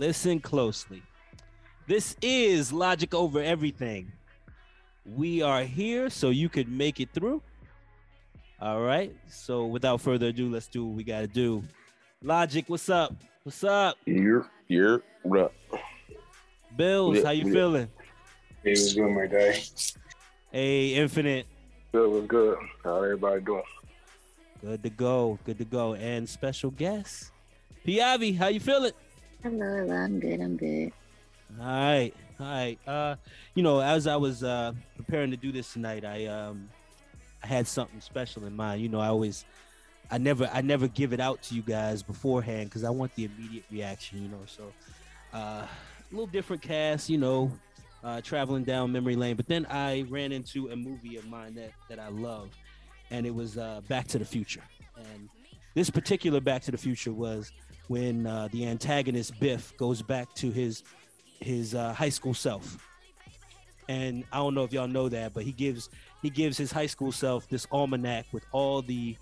Listen closely. This is Logic Over Everything. We are here so you could make it through. All right. So without further ado, let's do what we got to do. Logic, what's up? What's up? You're, you're up. Bills, Yeah, how you yeah. feeling? It was good, my day. Hey, Infinite, Good was good. How everybody doing? good to go. Good to go. And special guest, P. Ivy, how you feeling? Hello, I'm good, I'm good. All right, all right. Uh, you know, as I was uh preparing to do this tonight, I um I had something special in mind. You know, I always I never I never give it out to you guys beforehand because I want the immediate reaction, you know. So uh a little different cast, you know, uh traveling down memory lane. But then I ran into a movie of mine that that I love, and it was uh Back to the Future. And this particular Back to the Future was when uh, the antagonist Biff goes back to his his uh, high school self. And I don't know if y'all know that, but he gives he gives his high school self this almanac with all the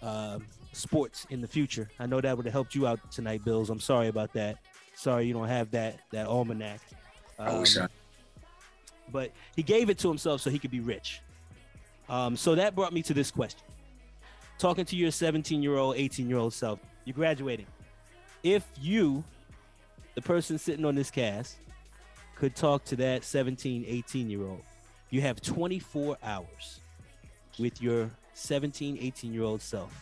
uh, sports in the future. I know that would have helped you out tonight, Bills. I'm sorry about that. Sorry you don't have that that almanac. I wish I Um, but he gave it to himself so he could be rich. Um, so that brought me to this question: Talking to your 17 year old, 18 year old self, you're graduating. If you, the person sitting on this cast, could talk to that 17, 18 year old, you have 24 hours with your 17, 18 year old self.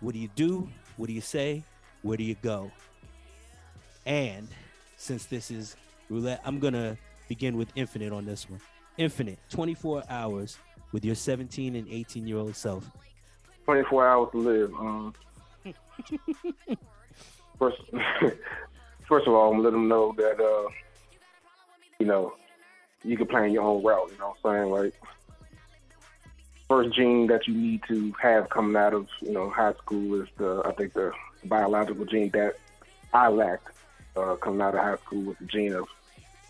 What do you do? What do you say? Where do you go? And since this is roulette, I'm gonna begin with Infinite on this one. Infinite, 24 hours with your 17 and 18 year old self. 24 hours to live. Um, first, first of all, I'm let them know that, uh, you know, you can plan your own route. You know what I'm saying? Like, first gene that you need to have coming out of, you know, high school is the, I think, the biological gene that I lacked uh, coming out of high school was the gene of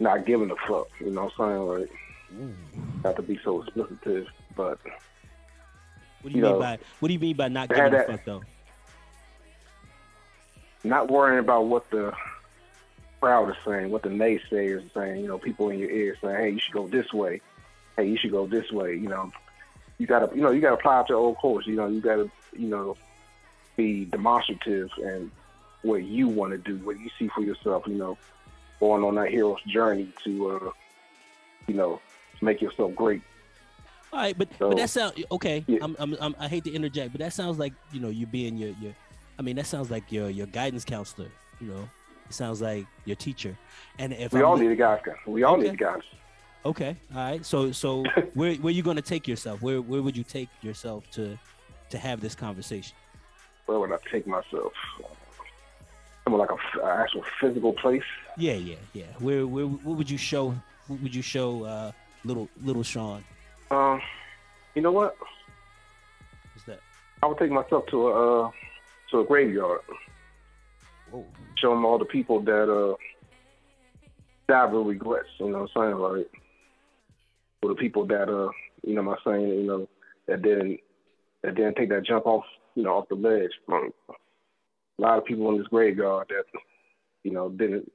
not giving a fuck. You know what I'm saying? Like, not to be so explicit, but What do you You mean know, by what do you mean by not giving a fuck though? Not worrying about what the crowd is saying, what the naysayers are saying, you know, people in your ear saying, hey, you should go this way. Hey, you should go this way. You know, you gotta, you know, you gotta apply to your old course. You know, you gotta, you know, be demonstrative and what you want to do, what you see for yourself. You know, going on that hero's journey to, uh, you know, make yourself great. All right, but So- but that sounds okay. Yeah. I'm, I'm, I'm I hate to interject, but that sounds like you know you being your your. I mean, that sounds like your your guidance counselor. You know, it sounds like your teacher. And if We I'm all need a guy. We all Okay. need guys. Okay, all right. So so where where you going to take yourself? Where where would you take yourself to to have this conversation? Where would I take myself? Somewhere like a actual physical place. Yeah, yeah, yeah. Where where what would you show? What would you show uh little little Sean? Um, you know what? What's that? I would take myself to a uh, to a graveyard. Whoa. Show them all the people that uh died with regrets. You know what I'm saying? Like, for the people that uh, you know, what I'm saying, you know, that didn't that didn't take that jump off, you know, off the ledge. Um, a lot of people in this graveyard that, you know, didn't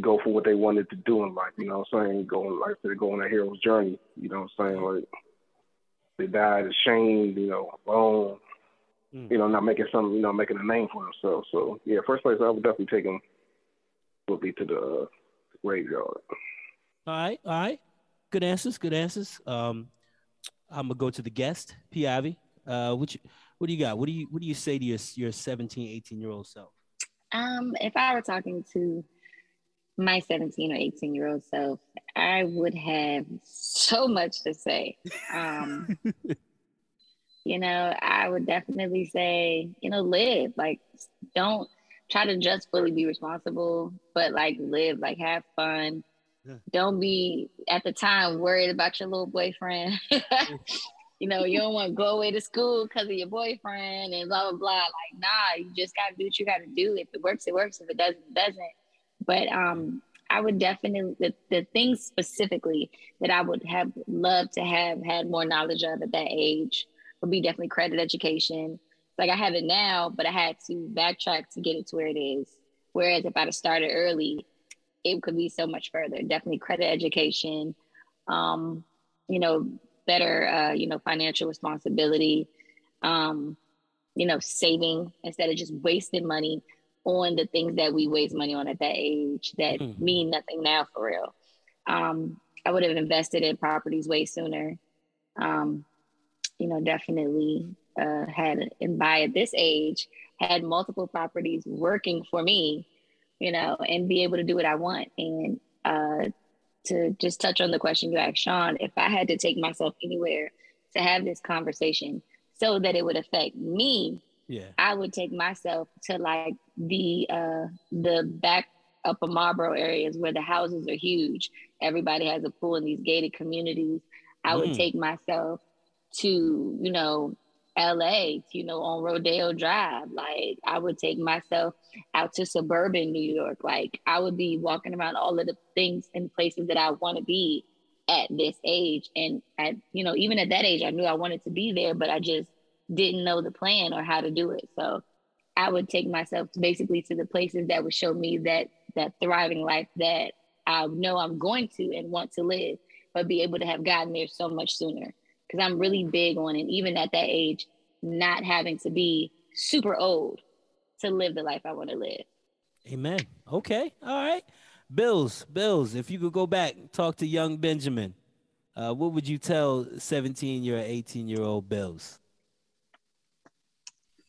go for what they wanted to do in life. You know what I'm saying? Going like said, go on that hero's journey. You know what I'm saying? Like, they died ashamed. You know, alone Mm. you know, not making some, you know, making a name for themselves. So yeah, first place I would definitely take him would be to the uh, graveyard. All right, all right. Good answers, good answers. Um, I'm gonna go to the guest, P. Ivy. Uh, what you, what do you got? What do you what do you say to your your 17, 18 year old self? Um, if I were talking to my 17 or 18 year old self, I would have so much to say. Um, you know, I would definitely say, you know, live. Like, don't try to just fully be responsible, but like live, like have fun. Yeah. Don't be at the time worried about your little boyfriend. you know, you don't want to go away to school because of your boyfriend and blah blah blah. Like, nah, you just gotta do what you gotta do. If it works, it works. If it doesn't, it doesn't. But um, I would definitely the, the things specifically that I would have loved to have had more knowledge of at that age would be definitely credit education. Like I have it now, but I had to backtrack to get it to where it is. Whereas if I'd have started early, it could be so much further. Definitely credit education, um, you know, better, uh, you know, financial responsibility, um, you know, saving instead of just wasting money on the things that we waste money on at that age that mm-hmm. mean nothing now for real. Um, I would have invested in properties way sooner. Um, you know, definitely uh, had and by at this age had multiple properties working for me, you know, and be able to do what I want. And uh, to just touch on the question you asked, Sean, if I had to take myself anywhere to have this conversation so that it would affect me, yeah, I would take myself to like the uh the back upper Marlboro areas where the houses are huge. Everybody has a pool in these gated communities. I would mm. take myself to, you know, LA, you know, on Rodeo Drive. Like I would take myself out to suburban New York. Like I would be walking around all of the things and places that I want to be at this age. And at, you know, even at that age, I knew I wanted to be there, but I just didn't know the plan or how to do it. So I would take myself basically to the places that would show me that that thriving life that I know I'm going to and want to live, but be able to have gotten there so much sooner. Because I'm really big on it, even at that age, not having to be super old to live the life I want to live. Amen. Okay. All right. Bills, Bills, if you could go back and talk to young Benjamin, uh, what would you tell 17 year, 18 year old Bills?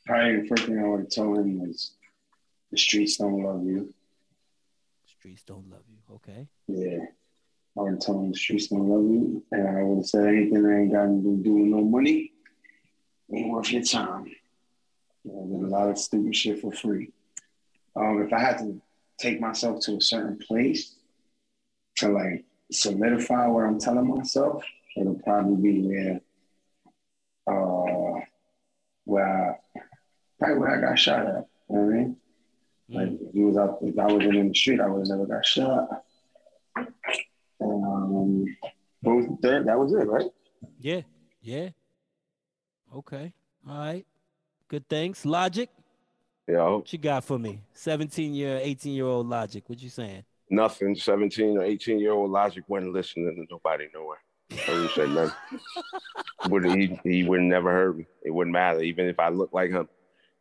Probably the first thing I would tell him was the streets don't love you. Streets don't love you. Okay. Yeah. I would have told him the streets don't love you. And I would have said anything that ain't got to do with no money ain't worth your time. You know, there's a lot of stupid shit for free. Um, if I had to take myself to a certain place to like solidify what I'm telling myself, it'll probably be where uh where I, probably where I got shot at. You know what I mean? Like if he was out, if I wasn't in the street, I would have never got shot. Um, was that, that was it, right? Yeah, yeah. Okay, all right. Good thanks. Logic. Yo. What you got for me? 17 year, 18 year old Logic. What you saying? Nothing. 17 or 18 year old Logic wasn't listening to nobody nowhere. I say nothing. would he, he would never heard me. It wouldn't matter. Even if I looked like him,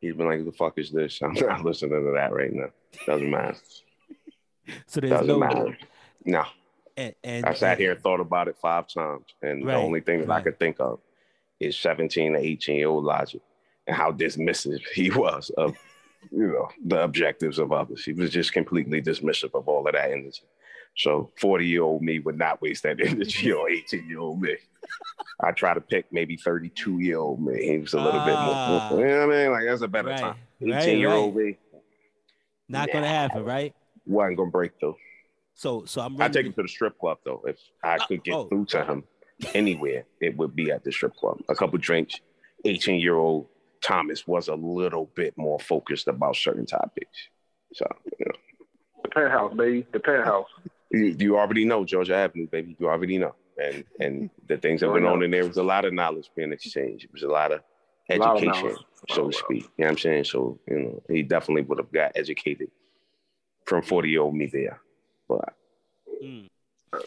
he'd been like, the fuck is this? I'm not listening to that right now. Doesn't matter. So there's Doesn't no matter. No. And, and, I sat and, here and thought about it five times. And Right, the only thing that I could think of is 17 to 18 year old Logic and how dismissive he was of, you know, the objectives of others. He was just completely dismissive of all of that energy. So 40 year old me would not waste that energy on 18 year old me. I try to pick maybe 32 year old me. He was a little Ah. bit more, you know what I mean? Like that's a better Right, time. right, 18 year old me Not gonna happen, right? wasn't gonna break though. So so I'm I take him to the strip club though. If I uh, could get oh. through to him anywhere, it would be at the strip club. A couple drinks. 18 year old Thomas was a little bit more focused about certain topics. So, you know, The penthouse, baby. The penthouse. you, you already know Georgia Avenue, baby. You already know. And and the things that went on in there was a lot of knowledge being exchanged. It was a lot of A lot of education, so to speak. You know what I'm saying? So, you know, he definitely would have got educated from 40 year old me there. But Mm.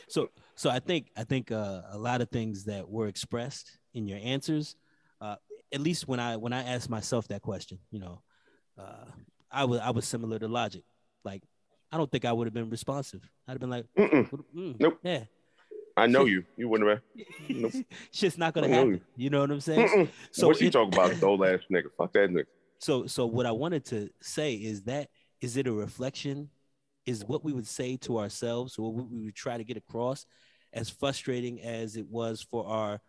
So so I think I think uh, a lot of things that were expressed in your answers, uh, at least when I when I asked myself that question, you know, uh, I was I was similar to Logic. Like I don't think I would have been responsive. I'd have been like, mm-mm, mm, Nope. yeah, I know you. You wouldn't have. Nope. shit's not gonna happen. you. You know what I'm saying? Mm-mm. So what you talking about? Old ass nigga. Fuck that nigga. So so what I wanted to say is that is it a reflection? Is what we would say to ourselves or what we would try to get across as frustrating as it was for our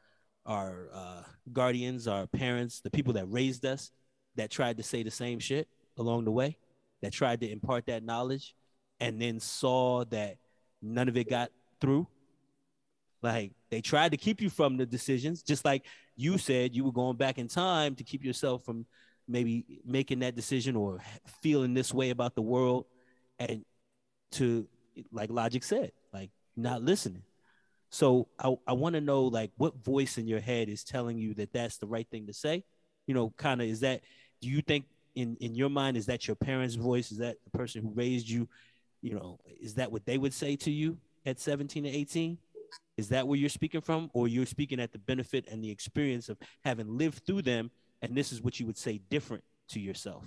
our uh, guardians, our parents, the people that raised us, that tried to say the same shit along the way, that tried to impart that knowledge, and then saw that none of it got through. Like they tried to keep you from the decisions, just like you said you were going back in time to keep yourself from maybe making that decision or feeling this way about the world and to like logic said like not listening so i, I want to know like what voice in your head is telling you that that's the right thing to say you know kind of is that do you think in in your mind is that your parents' voice? Is that the person who raised you? You know, is that what they would say to you at 17 or 18? Is that where you're speaking from, or you're speaking at the benefit and the experience of having lived through them, and this is what you would say different to yourself?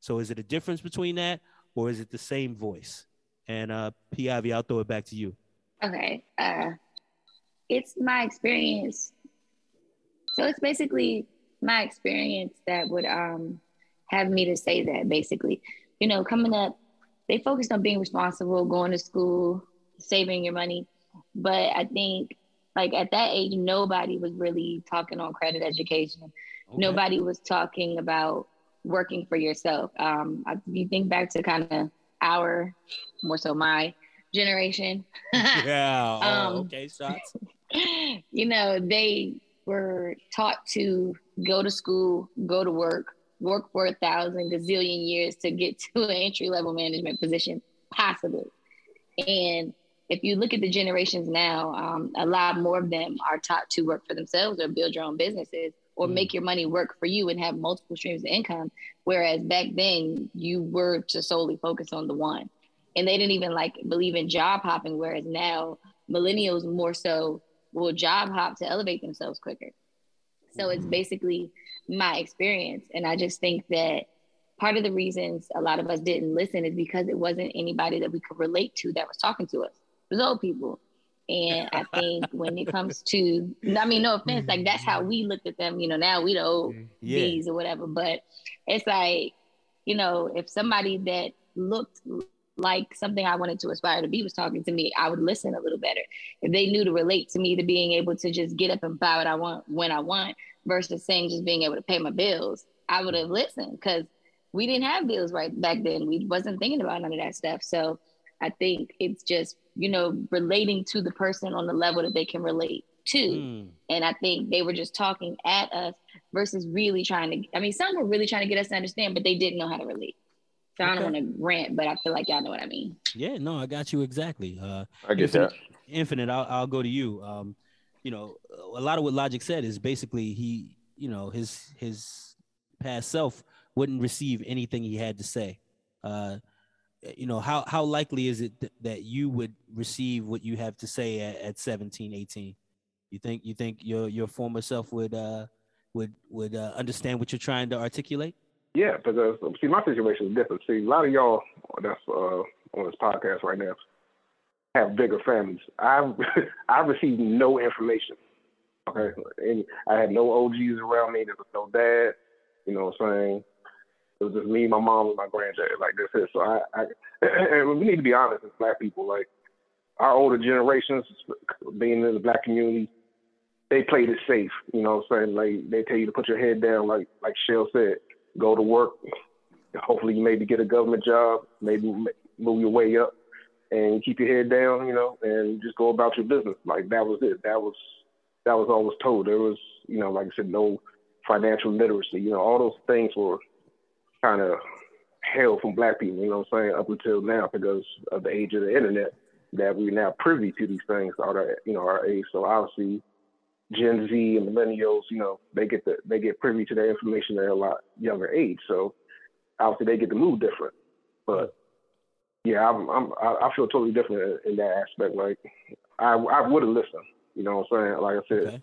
So is it a difference between that, or is it the same voice? And uh, P. Ivy, I'll throw it back to you. Okay. Uh, it's my experience. So it's basically my experience that would um, have me to say that basically. You know, coming up, they focused on being responsible, going to school, saving your money. But I think like at that age, nobody was really talking on credit education. Okay. Nobody was talking about working for yourself. Um, if you think back to kind of our, more so my generation. yeah. Oh, um, okay. Shots. You know, they were taught to go to school, go to work, work for a thousand gazillion years to get to an entry level management position, possibly. And if you look at the generations now, um, a lot more of them are taught to work for themselves or build your own businesses or mm. make your money work for you and have multiple streams of income. Whereas back then, you were to solely focus on the one. And they didn't even like believe in job hopping. Whereas now, millennials more so will job hop to elevate themselves quicker. So it's basically my experience. And I just think that part of the reasons a lot of us didn't listen is because it wasn't anybody that we could relate to that was talking to us. It was old people. And I think when it comes to, I mean, no offense, like that's how mm-hmm. we looked at them. You know, now we the old mm-hmm. yeah. bees or whatever. But it's like, you know, if somebody that looked like something I wanted to aspire to be was talking to me, I would listen a little better. If they knew to relate to me to being able to just get up and buy what I want when I want versus saying just being able to pay my bills, I would have listened because we didn't have bills right back then. We wasn't thinking about none of that stuff. So I think it's just, you know, relating to the person on the level that they can relate to. Mm. And I think they were just talking at us versus really trying to, I mean, some were really trying to get us to understand, but they didn't know how to relate. So I don't want to rant, but I feel like y'all know what I mean. Yeah, no, I got you exactly. Uh, I get Infinite, that. Infinite, I'll, I'll go to you. Um, you know, a lot of what Logic said is basically he, you know, his his past self wouldn't receive anything he had to say. Uh, you know, how how likely is it th- that you would receive what you have to say at, at 17, 18? You think you think your your former self would uh would would uh, understand what you're trying to articulate? Yeah, because see, my situation is different. See, a lot of y'all that's uh, on this podcast right now have bigger families. i've i've received no information. Okay, and I had no OGs around me. There was no dad. You know what I'm saying? It was just me, my mom, and my granddad. Like this is so. I, I and we need to be honest as black people. Like our older generations, being in the black community, they played it safe. You know what I'm saying? Like they tell you to put your head down, like like Shell said go to work. Hopefully, you maybe get a government job, maybe move your way up, and keep your head down, you know, and just go about your business. Like that was it. That was that was always told. There was, you know, like I said, no financial literacy. You know, all those things were kind of held from black people. You know what I'm saying? Up until now, because of the age of the internet, that we're now privy to these things. Our, you know, our age. So obviously, Gen Z and millennials, you know, they get the they get privy to that information at a lot younger age. So obviously they get to move different. But yeah, I'm, I'm I feel totally different in that aspect. Like I I would have listened. You know what I'm saying? Like I said, okay.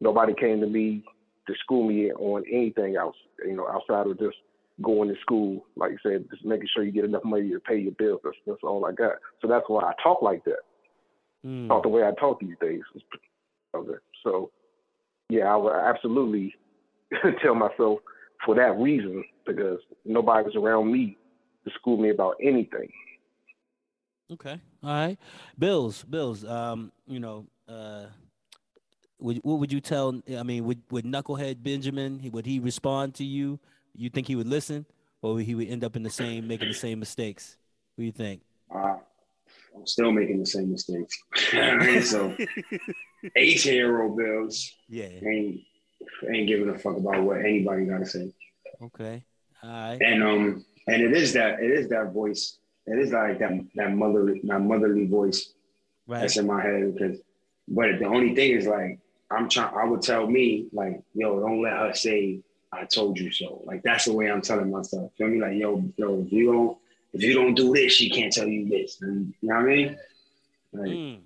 nobody came to me to school me on anything else. You know, outside of just going to school. Like you said, just making sure you get enough money to pay your bills. That's, that's all I got. So that's why I talk like that. Mm. Talk the way I talk these days. Okay. So, yeah, I would absolutely tell myself for that reason because nobody was around me to school me about anything. Okay. All right. Bills, Bills, um, you know, uh, would, what would you tell? I mean, would, would Knucklehead Benjamin, would he respond to you? You think he would listen or he would end up in the same, making the same mistakes? What do you think? Uh, I'm still making the same mistakes. so 18 year old Bills. Yeah. Ain't ain't giving a fuck about what anybody gotta say. Okay. All right. And um and it is that it is that voice. It is like that that motherly that motherly voice right. that's in my head because but the only thing is like I'm trying I would tell me like, yo, don't let her say I told you so. Like that's the way I'm telling myself. Feel me? Like, yo, yo, if you don't if you don't do this, she can't tell you this. And, you know what I mean? Like, Mm.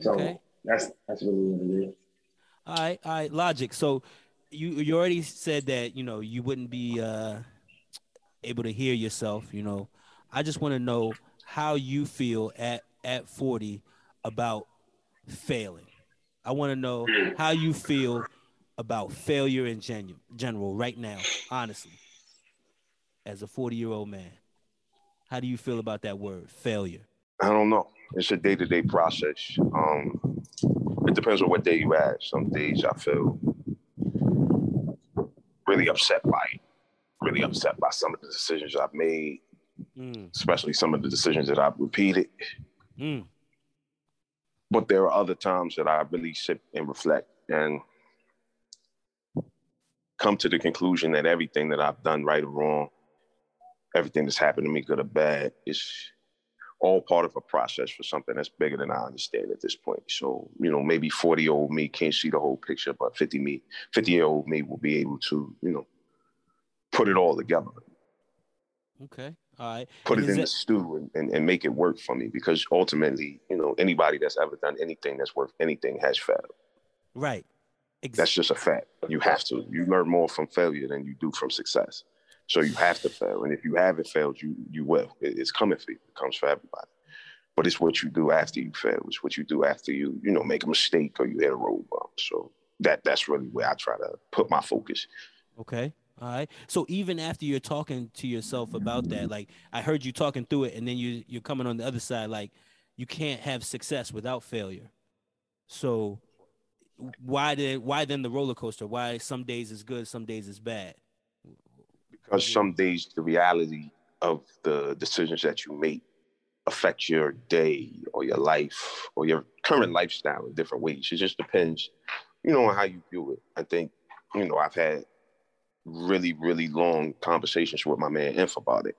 so Okay. that's that's really what it is. All right, all right, logic. So you you already said that you know you wouldn't be uh, able to hear yourself. You know, I just want to know how you feel at at forty about failing. I want to know how you feel about failure in genu- general right now, honestly, as a forty year old man. How do you feel about that word, failure? I don't know. It's a day to day process. Um, it depends on what day you ask. Some days I feel really upset by it, really upset by some of the decisions I've made, Mm, especially some of the decisions that I've repeated. mm, But there are other times that I really sit and reflect and come to the conclusion that everything that I've done, right or wrong, everything that's happened to me, good or bad, is all part of a process for something that's bigger than I understand at this point. So, you know, maybe 40 year old me can't see the whole picture, but 50 me, 50 year old me will be able to, you know, put it all together, okay, all right. put And it in that- the stew and, and, and make it work for me. Because ultimately, you know, anybody that's ever done anything that's worth anything has failed. Right. Ex- That's just a fact. You have to. You learn more from failure than you do from success. So you have to fail. And if you haven't failed, you you will. It- it's coming for you. It comes for everybody. But it's what you do after you fail. It's what you do after you, you know, make a mistake or you hit a road bump. So that that's really where I try to put my focus. Okay. All right. So even after you're talking to yourself about that, like I heard you talking through it, and then you you're coming on the other side, like you can't have success without failure. So why did why then the roller coaster? Why some days is good, some days is bad? Because some days the reality of the decisions that you make affect your day or your life or your current lifestyle in different ways. It just depends, you know, on how you view it. I think, you know, I've had really, really long conversations with my man Inf about it.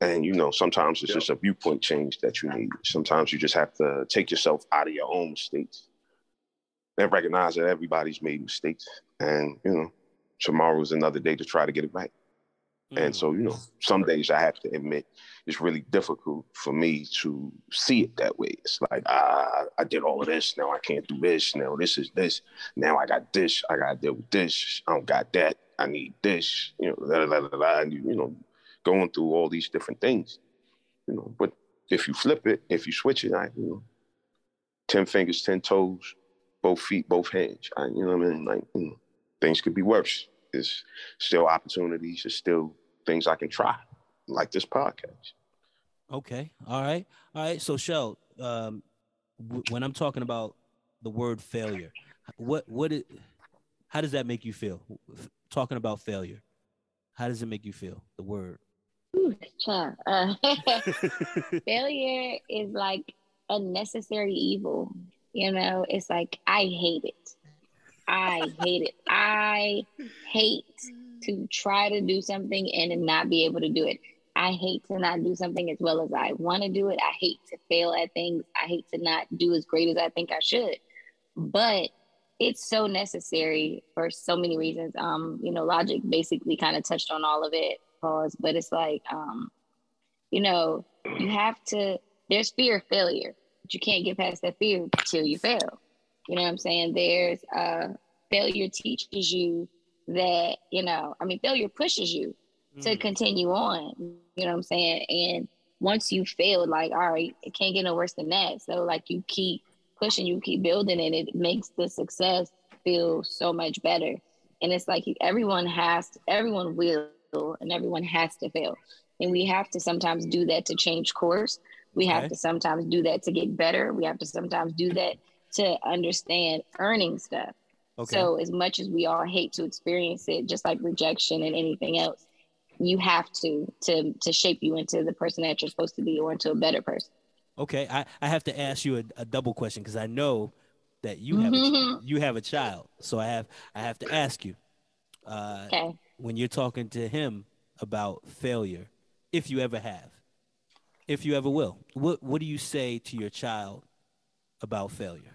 And you know, sometimes it's just a viewpoint change that you need. Sometimes you just have to take yourself out of your own mistakes and recognize that everybody's made mistakes. And you know, tomorrow's another day to try to get it right. And Mm, so, you know, some days I have to admit it's really difficult for me to see it that way. It's like, ah, I did all of this. Now I can't do this. Now this is this. Now I got this. I got to deal with this. I don't got that. I need this. You know, da, da, da, da, and you, you know, going through all these different things. You know, but if you flip it, if you switch it, I, you know, ten fingers, ten toes, both feet, both hands. I, you know what I mean? Like, you know, things could be worse. There's still opportunities. There's still things I can try, like this podcast. Okay. All right. All right. So, Shell, um, w- when I'm talking about the word failure, what what it, how does that make you feel? F- Talking about failure, how does it make you feel? The word. Ooh. Uh, failure is like a necessary evil. You know, it's like I hate it. I hate it. I hate to try to do something and not be able to do it. I hate to not do something as well as I want to do it. I hate to fail at things. I hate to not do as great as I think I should. But it's so necessary for so many reasons. Um, you know, Logic basically kind of touched on all of it, pause, but it's like, um, you know, you have to, there's fear of failure, but you can't get past that fear till you fail. You know what I'm saying? There's uh failure teaches you that, you know, I mean, failure pushes you to Mm, continue on. You know what I'm saying? And once you fail, like, all right, it can't get no worse than that. So like you keep pushing, you keep building, and it makes the success feel so much better. And it's like everyone has, everyone will, and everyone has to fail. And we have to sometimes do that to change course. We have Okay. to sometimes do that to get better. We have to sometimes do that to understand earning stuff. Okay. So as much as we all hate to experience it, just like rejection and anything else, you have to to to shape you into the person that you're supposed to be or into a better person. Okay, I, I have to ask you a, a double question because I know that you have a, you have a child, so I have I have to ask you uh, Okay. when you're talking to him about failure, if you ever have, if you ever will, what what do you say to your child about failure?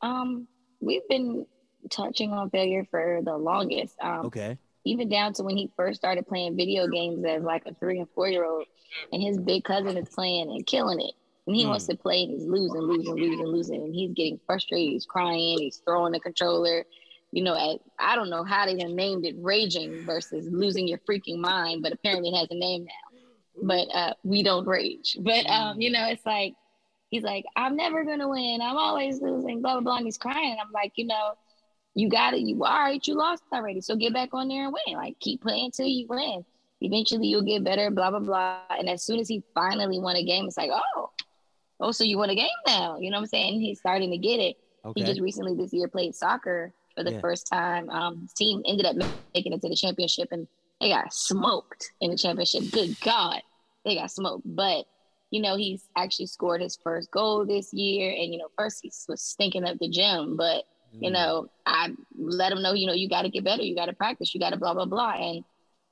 Um, we've been touching on failure for the longest. Um, Okay. even down to when he first started playing video games as like a three and four year old, and his big cousin is playing and killing it. And he Hmm. wants to play and he's losing, losing, losing, losing. And he's getting frustrated. He's crying. He's throwing the controller. You know, at, I don't know how they named it raging versus losing your freaking mind, but apparently it has a name now. But uh, we don't rage. But, um, you know, it's like, he's like, I'm never to win. I'm always losing, blah, blah, blah. And he's crying. And I'm like, you know, you got it. You all right. You lost already. So get back on there and win. Like keep playing till you win. Eventually you'll get better. Blah blah blah. And as soon as he finally won a game, it's like, oh, oh, so you won a game now. You know what I'm saying? He's starting to get it. Okay. He just recently this year played soccer for the Yeah. first time. Um, his team ended up making it to the championship, and they got smoked in the championship. Good God, they got smoked. But you know, he's actually scored his first goal this year, and you know, first he was stinking up the gym, but you Mm. know, I let him know, you know, you got to get better, you got to practice, you got to blah blah blah, and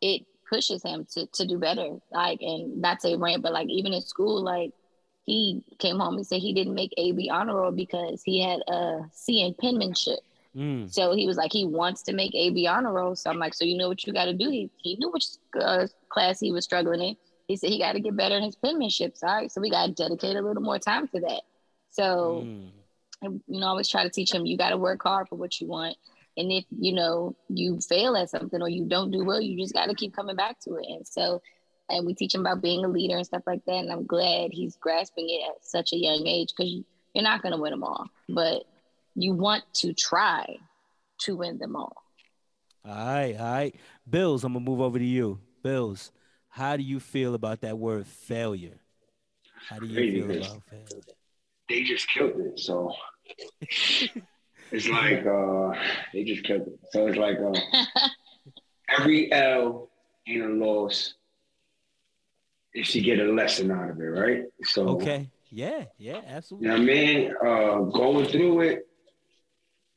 it pushes him to to do better. Like, and not say rant, but like even in school, like he came home and said he didn't make AB honor roll because he had a C in penmanship. Mm. So he was like, he wants to make AB honor roll. So I'm like, so you know what you got to do? He, he knew which uh, class he was struggling in. He said he got to get better in his penmanship. All right, so we got to dedicate a little more time to that. So Mm. you know, I always try to teach him you got to work hard for what you want. And if you know you fail at something or you don't do well, you just got to keep coming back to it. And so, and we teach him about being a leader and stuff like that. And I'm glad he's grasping it at such a young age because you're not going to win them all, but you want to try to win them all. All right, all right. Bills, I'm gonna move over to you. Bills, how do you feel about that word failure? How do you Crazy, feel about failure? They just killed it. So it's like uh they just killed it. So it's like uh every L ain't a loss if you get a lesson out of it, right? So Okay. Yeah, yeah, You absolutely. know what I mean? Uh, going through it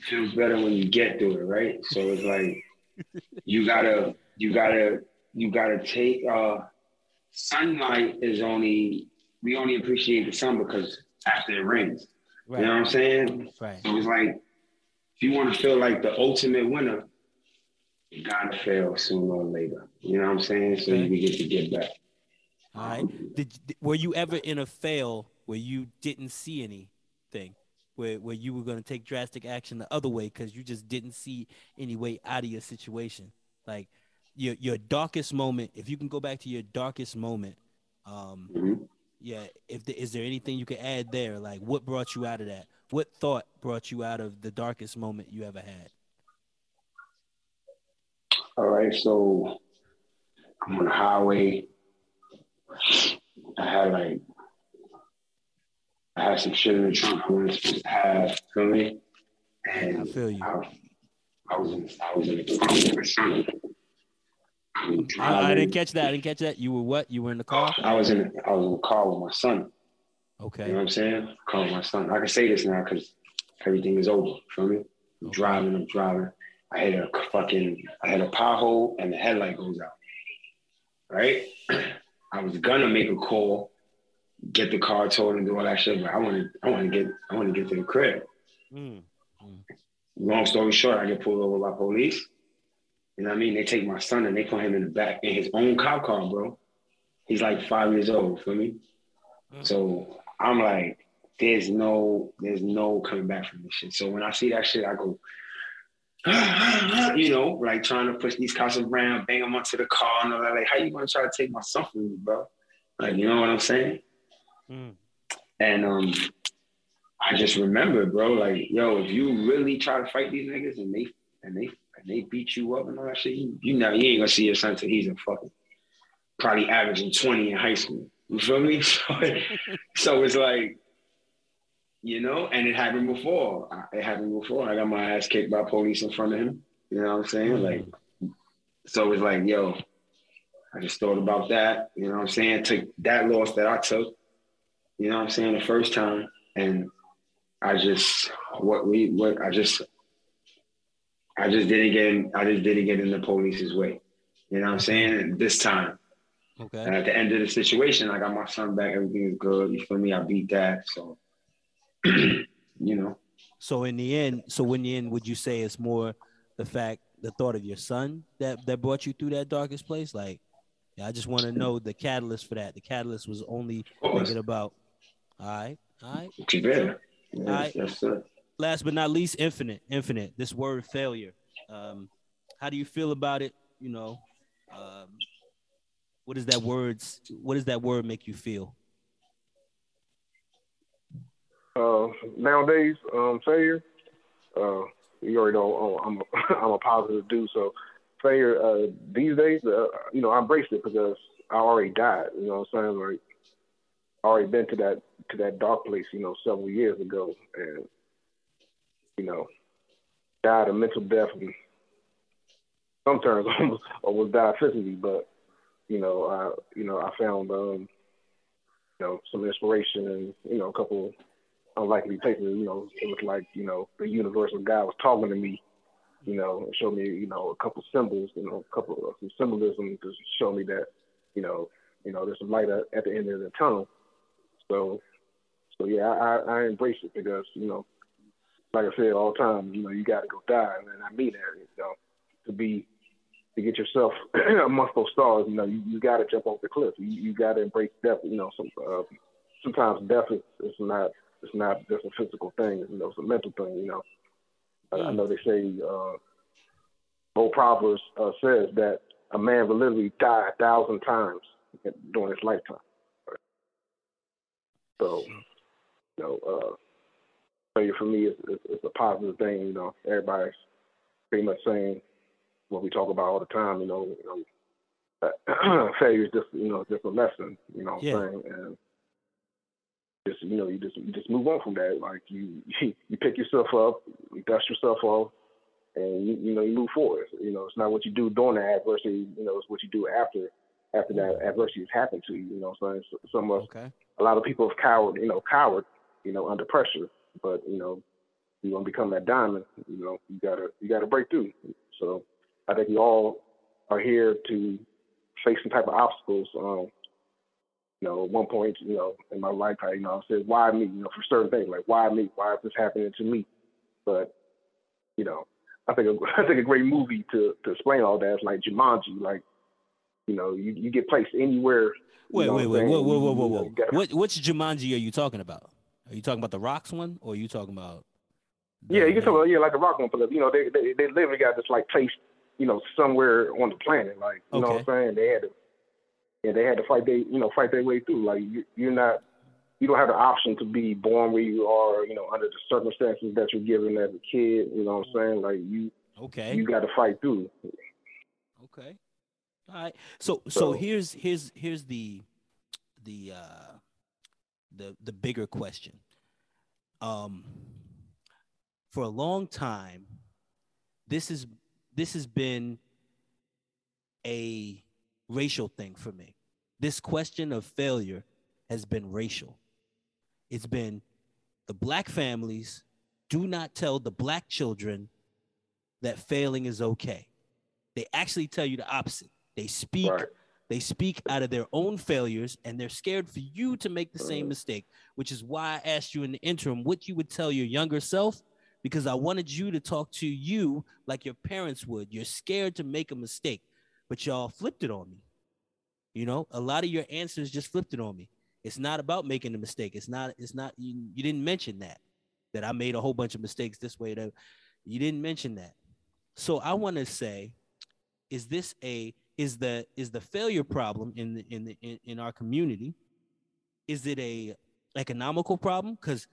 feels better when you get through it, right? So it's like you gotta, you gotta, you gotta take. Uh, sunlight is only we only appreciate the sun because after it rains. You know what I'm saying? right. So it's like if you want to feel like the ultimate winner, you gotta fail sooner or later. You know what I'm saying? So you can get to get back. All right. Did were you ever in a fail where you didn't see anything, where where you were gonna take drastic action the other way because you just didn't see any way out of your situation? Like your your darkest moment. If you can go back to your darkest moment, um, Mhm. yeah. If the, is there anything you can add there? Like what brought you out of that? What thought brought you out of the darkest moment you ever had? All right, so I'm on the highway. I had like I had some shit in the trunk I wasn't supposed to have, feel me? And I feel you. I, I was in I was in the car with my son. I I, didn't catch that. I didn't catch that. You were what? You were in the car? I was in I was in the car with my son. Okay. You know what I'm saying? Car with my son. I can say this now because everything is over. Feel me? I'm driving, I'm driving. I hit a fucking, I hit a pothole and the headlight goes out. Right? I was gonna make a call, get the car towed and do all that shit, but I want to, I want to get, I want to get to the crib. Mm. Long story short, I get pulled over by police. You know what I mean? They take my son and they put him in the back in his own cop car, bro. He's like five years old, for me? So I'm like, there's no, there's no coming back from this shit. So when I see that shit, I go, you know, like trying to push these cops around, bang them onto the car and all that. Like, how you gonna try to take my son from me, bro? Like, you know what I'm saying? Mm. And um, I just remember, bro, like, yo, if you really try to fight these niggas and they and they and they beat you up and all that shit, you, you know, you ain't gonna see your son till he's a fucking probably averaging 20 in high school. You feel me? So, so it's like, you know, and it happened before. It happened before. I got my ass kicked by police in front of him. You know what I'm saying? Like, so it's like, yo, I just thought about that. You know what I'm saying? Took that loss that I took. You know what I'm saying? The first time, and I just what we what I just I just didn't get in, I just didn't get in the police's way. You know what I'm saying? And this time, Okay. and at the end of the situation, I got my son back. Everything is good. You feel me? I beat that. So, you know, So in the end, so in the end, would you say it's more the fact, the thought of your son that that brought you through that darkest place? Like, I just want to know the catalyst for that. The catalyst was only thinking about. All right, all right. Yeah. All right. Last but not least, infinite, infinite. This word failure. Um, how do you feel about it? You know, um, what does that words? What does that word make you feel? Uh, nowadays, um, failure. Uh, you already know oh, I'm a, I'm a positive dude, so failure uh, these days, uh, you know, I embrace it because I already died. You know what I'm saying? Like, I already been to that to that dark place, you know, several years ago, and you know, died a mental death and some terms almost almost died physically, but you know, I you know, I found um, you know, some inspiration and, you know, a couple unlikely places, you know, it was like, you know, the universal God was talking to me, you know, and showed me, you know, a couple symbols, you know, a couple of some symbolism to show me that, you know, you know, there's some light at the end of the tunnel. So, so yeah, I, I embrace it because, you know, like I said all the time, you know, you got to go die, and I mean that, you know, to be to get yourself amongst those stars, you know, you, you got to jump off the cliff. You, you got to embrace death. You know, some uh, sometimes death is, is not it's not just a physical thing. You know, it's a mental thing. You know, mm. I, I know they say uh, old Proverbs uh, says that a man will literally die a thousand times during his lifetime. So, you know, uh, failure for me is, is, is a positive thing. You know, everybody's pretty much saying what we talk about all the time. You know, you know failure is just you know just a lesson. You know what yeah. I'm saying? And just you know you just you just move on from that. Like you you pick yourself up, you dust yourself off, and you you know you move forward. You know it's not what you do during the adversity. You know it's what you do after after that adversity has happened to you. You know, so some of okay. a lot of people have cowered. You know, cowered. You know, under pressure. But you know, you want to become that diamond. You know, you gotta you gotta break through. So I think we all are here to face some type of obstacles. Um, you know, at one point, you know, in my life, I, you know, I said, why me? You know, for certain things, like why me? Why is this happening to me? But, you know, I think a, I think a great movie to to explain all that is like Jumanji. Like, you know, you, you get placed anywhere. Wait, wait, wait, whoa, whoa, whoa, whoa, whoa. Gotta, what which Jumanji are you talking about? Are you talking about the rocks one, or are you talking about? Yeah, you can talk about yeah, like the rock one, but you know, they they, they literally got this like placed, you know, somewhere on the planet. Like, you okay. know what I'm saying? They had to yeah, they had to fight they you know fight their way through. Like you, you're not you don't have the option to be born where you are, you know, under the circumstances that you're given as a kid. You know what I'm saying? Like you, okay, you got to fight through. Okay, all right. So, so, so here's here's here's the the uh the the bigger question. Um, for a long time, this is this has been a racial thing for me. This question of failure has been racial. It's been the black families do not tell the black children that failing is okay. They actually tell you the opposite. They speak right. They speak out of their own failures and they're scared for you to make the same mm. mistake, which is why I asked you in the interim what you would tell your younger self because I wanted you to talk to you like your parents would. You're scared to make a mistake but y'all flipped it on me. You know, a lot of your answers just flipped it on me. It's not about making a mistake. It's not, it's not, you, you didn't mention that, that I made a whole bunch of mistakes this way. That you didn't mention that. So I want to say, is this a, is the, is the failure problem in the, in the, in, in our community? Is it a economical problem? Because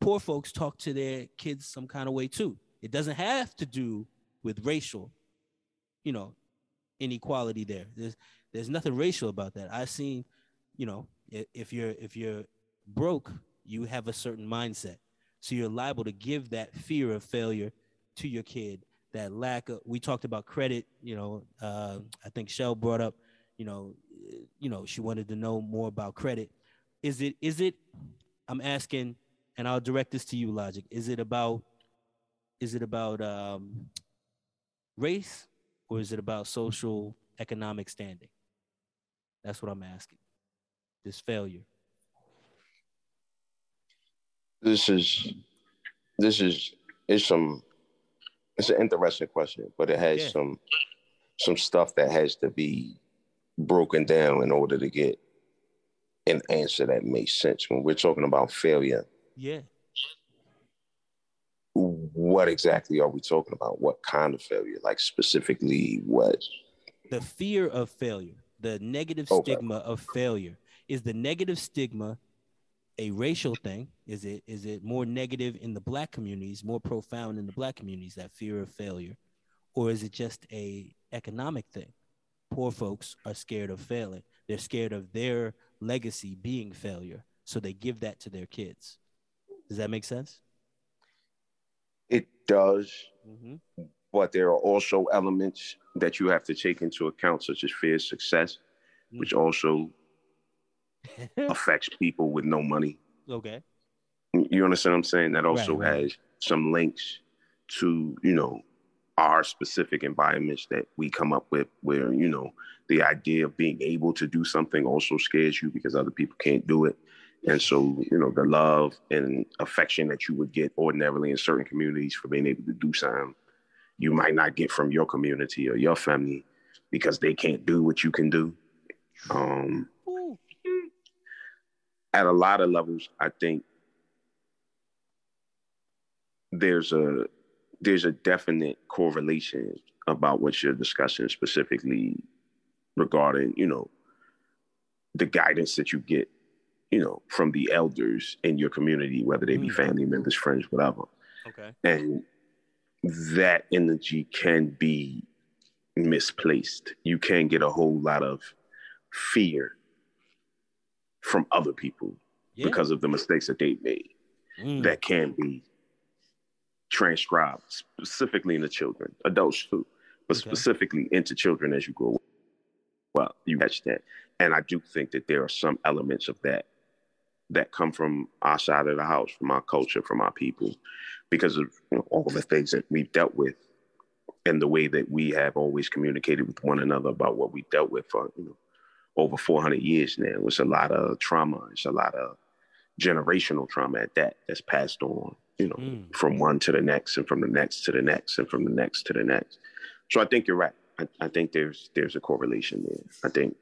poor folks talk to their kids some kind of way too. It doesn't have to do with racial, you know, inequality there. There's there's nothing racial about that. I've seen, you know, if you're if you're broke, you have a certain mindset. So you're liable to give that fear of failure to your kid. That lack of we talked about credit, you know, uh, I think Shell brought up, you know, you know, she wanted to know more about credit. Is it is it I'm asking and I'll direct this to you, Logic. Is it about is it about um, race or is it about social economic standing? That's what I'm asking. This failure. This is this is it's some it's an interesting question, but it has Yeah. some some stuff that has to be broken down in order to get an answer that makes sense. When we're talking about failure, Yeah. what exactly are we talking about? What kind of failure? Like specifically what? The fear of failure, the negative Okay. stigma of failure. Is the negative stigma a racial thing? Is it is it more negative in the black communities, more profound in the black communities, that fear of failure? Or is it just a economic thing? Poor folks are scared of failing. They're scared of their legacy being failure. So they give that to their kids. Does that make sense? It does, Mm-hmm. but there are also elements that you have to take into account, such as fear of success, which also affects people with no money. okay. You understand what I'm saying? That also Right, right. has some links to, you know, our specific environments that we come up with where, you know, the idea of being able to do something also scares you because other people can't do it. And so, you know, the love and affection that you would get ordinarily in certain communities for being able to do something, you might not get from your community or your family because they can't do what you can do. Um. At a lot of levels, I think there's a there's a definite correlation about what you're discussing specifically regarding, you know, the guidance that you get, you know, from the elders in your community, whether they be Mm. family members, friends, whatever. Okay. And that energy can be misplaced. You can get a whole lot of fear from other people Yeah. because of the mistakes that they made Mm. that can be transcribed specifically into children, adults too, but Okay. specifically into children as you grow up. Well, you catch that. And I do think that there are some elements of that that come from our side of the house, from our culture, from our people, because of you know, all the things that we've dealt with and the way that we have always communicated with one another about what we dealt with for you know over 400 years now. It's a lot of trauma. It's a lot of generational trauma at that that's passed on, you know, Mm. from one to the next and from the next to the next and from the next to the next. So I think you're right. I, I think there's there's a correlation there. I think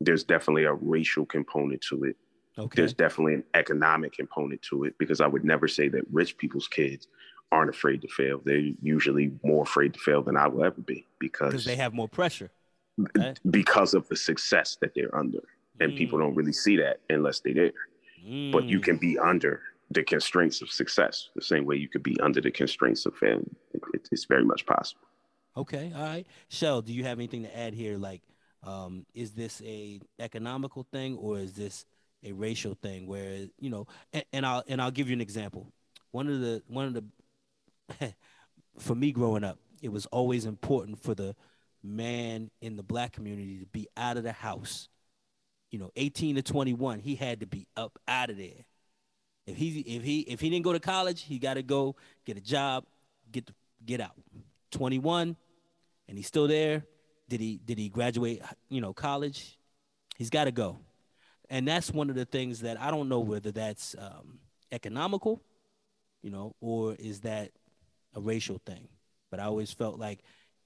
there's definitely a racial component to it. Okay. There's definitely an economic component to it because I would never say that rich people's kids aren't afraid to fail. They're usually more afraid to fail than I will ever be Because because they have more pressure. Because of the success that they're under. And people don't really see that unless they're there. But you Mm. can be under the constraints of success the same way you could be under the constraints of failure. It, it, it's very much possible. Okay, all right. Shell, do you have anything to add here? Like, um, is this a economical thing or is this a racial thing? Where you know, and, and I'll and I'll give you an example. One of the one of the for me growing up, it was always important for the man in the black community to be out of the house. You know, 18 to 21, he had to be up out of there. If he if he if he didn't go to college, he got to go get a job, get the, get out. 21 and he's still there. Did he did he graduate, you know, college? He's got to go. And that's one of the things that I don't know whether that's um, economical, you know, or is that a racial thing. But I always felt like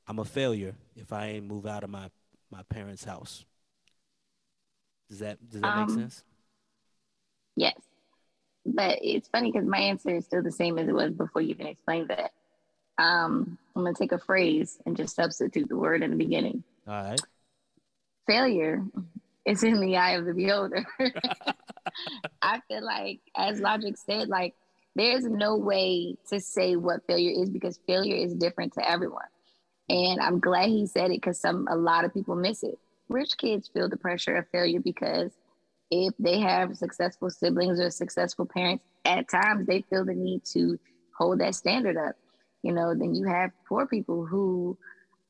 I'm a failure if I ain't move out of my my parents' house. Does that does that make Um, sense? Yes. But it's funny because my answer is still the same as it was before you even explained that. Um, I'm going to take a phrase and just substitute the word in the beginning. All right. Failure is in the eye of the beholder. I feel like, as Logic said, like there's no way to say what failure is because failure is different to everyone. And I'm glad he said it because some a lot of people miss it. Rich kids feel the pressure of failure because if they have successful siblings or successful parents, at times they feel the need to hold that standard up. You know, then you have poor people who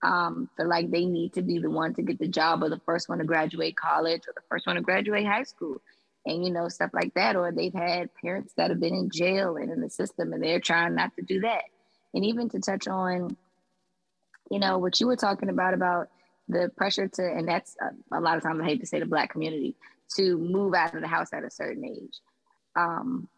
um, feel like they need to be the one to get the job or the first one to graduate college or the first one to graduate high school and you know stuff like that or they've had parents that have been in jail and in the system and they're trying not to do that and even to touch on you know what you were talking about about the pressure to and that's a, a lot of times i hate to say the black community to move out of the house at a certain age um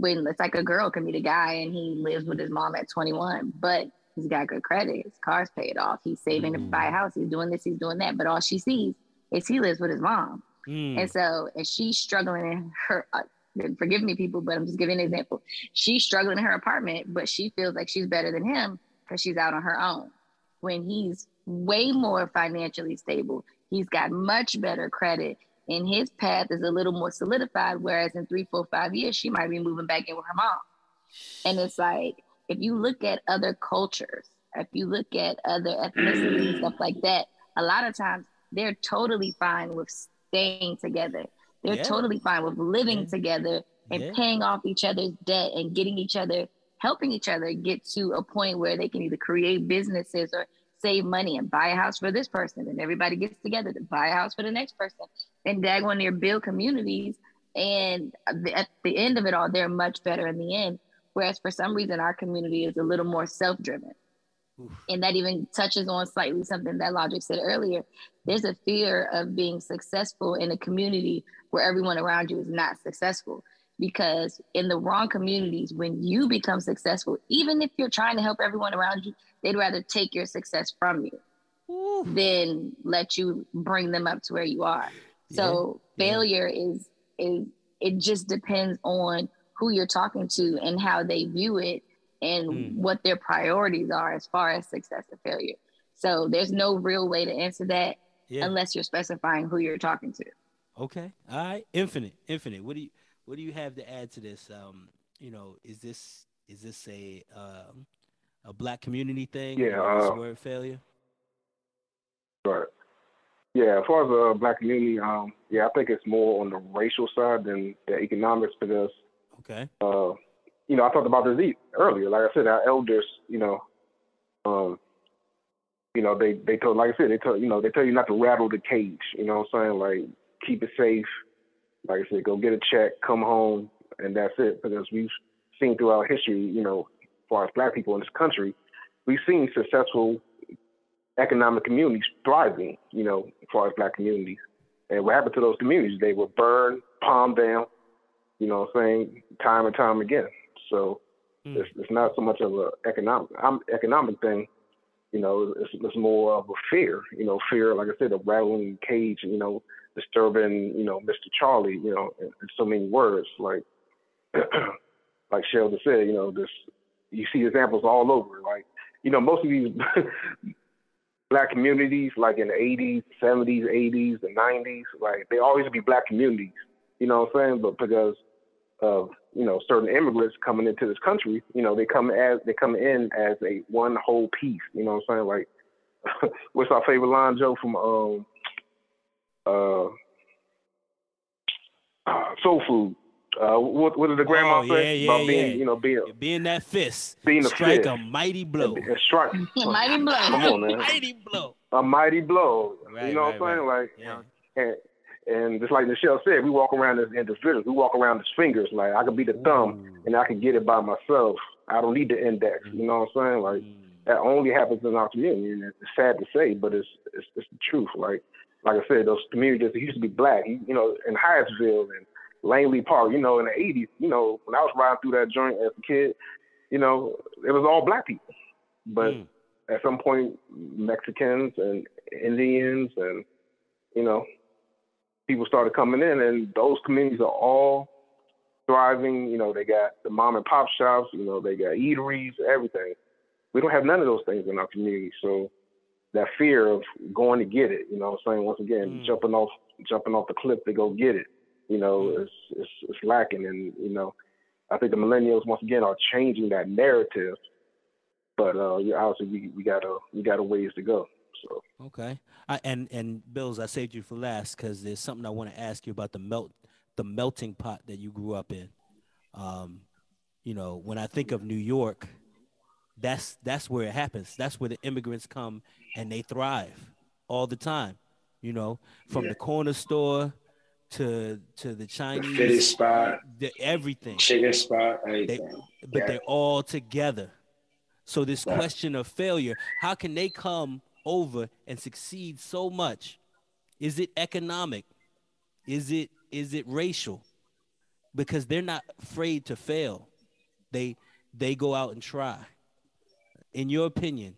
when it's like a girl can meet a guy and he lives with his mom at 21, but he's got good credit, his car's paid off, he's saving mm. to buy a house, he's doing this, he's doing that, but all she sees is he lives with his mom. Mm. And so, and she's struggling in her, uh, forgive me, people, but I'm just giving an example. She's struggling in her apartment, but she feels like she's better than him because she's out on her own. When he's way more financially stable, he's got much better credit, and his path is a little more solidified. Whereas in three, four, five years, she might be moving back in with her mom. And it's like, if you look at other cultures, if you look at other ethnicities, stuff like that, a lot of times they're totally fine with staying together. They're yeah. totally fine with living yeah. together and yeah. paying off each other's debt and getting each other, helping each other get to a point where they can either create businesses or save money and buy a house for this person. And everybody gets together to buy a house for the next person. And dag on their build communities. And at the end of it all, they're much better in the end. Whereas for some reason, our community is a little more self driven. And that even touches on slightly something that Logic said earlier. There's a fear of being successful in a community where everyone around you is not successful. Because in the wrong communities, when you become successful, even if you're trying to help everyone around you, they'd rather take your success from you Ooh. than let you bring them up to where you are. Yeah. So failure yeah. is is it just depends on who you're talking to and how they view it and mm. what their priorities are as far as success and failure. So there's no real way to answer that yeah. unless you're specifying who you're talking to. Okay. All right. Infinite. Infinite. What do you what do you have to add to this? Um, you know, is this is this a um a black community thing? Yeah. Uh, word failure. Right. Yeah, as far as the uh, black community, um, yeah, I think it's more on the racial side than the economics because, okay, uh, you know, I talked about this earlier. Like I said, our elders, you know, um, you know, they they told, like I said, they tell you know, they tell you not to rattle the cage. You know what I'm saying? Like keep it safe. Like I said, go get a check, come home, and that's it. Because we've seen throughout history, you know, as far as black people in this country, we've seen successful economic communities thriving. You know, as far as black communities. And what happened to those communities? They were burned, palmed down. You know what I'm saying? Time and time again. So mm. it's, it's not so much of an economic um, economic thing. You know, it's, it's more of a fear. You know, fear, like I said, of rattling cage. You know, disturbing. You know, Mr. Charlie. You know, in, in so many words. Like, like Sheldon said. You know, this you see examples all over. Like, you know, most of these black communities, like in the 80s, 70s, 80s, the 90s, like they always be black communities. You know what I'm saying? But because of you know certain immigrants coming into this country, you know they come as they come in as a one whole piece. You know what I'm saying? Like, what's our favorite line, Joe, from um uh, uh Soul Food? Uh, what what did the grandma oh, say yeah, about being, you know, being being that fist, being a strike fist. a mighty blow, a, a strike, a mighty blow. Come on, man, mighty blow, a mighty blow. Right, you know right, what I'm saying? right. Like, yeah. and, and just like Michelle said, we walk around as individuals. We walk around as fingers. Like I could be the thumb Ooh. and I can get it by myself. I don't need the index. You know what I'm saying? Like Mm. that only happens in our community, and it's sad to say, but it's it's, it's the truth. Like like I said, those communities that used to be black, you, know, in Hyattsville and Langley Park, you know, in the '80s, you know, when I was riding through that joint as a kid, you know, it was all black people. But Mm. at some point, Mexicans and Indians and you know, people started coming in, and those communities are all thriving. You know, they got the mom and pop shops. You know, they got eateries, everything. We don't have none of those things in our community, so that fear of going to get it, you know, what I'm saying once again, Mm. jumping off jumping off the cliff to go get it, you know, Mm. it's, it's it's lacking, and you know, I think the millennials once again are changing that narrative, but uh, obviously we we got a we got a ways to go. So Okay. I, and and Bills, I saved you for last because there's something I want to ask you about the melt, the melting pot that you grew up in. Um, you know, when I think of New York, that's that's where it happens. That's where the immigrants come and they thrive all the time. You know, from Yeah. the corner store to to the The Chinese, fittest spot, the everything chicken spot, everything. but Yeah. they're all together. So this Yeah. question of failure, how can they come over and succeed so much? Is it economic? Is it is it racial? because they're not afraid to fail. They they go out and try. In your opinion,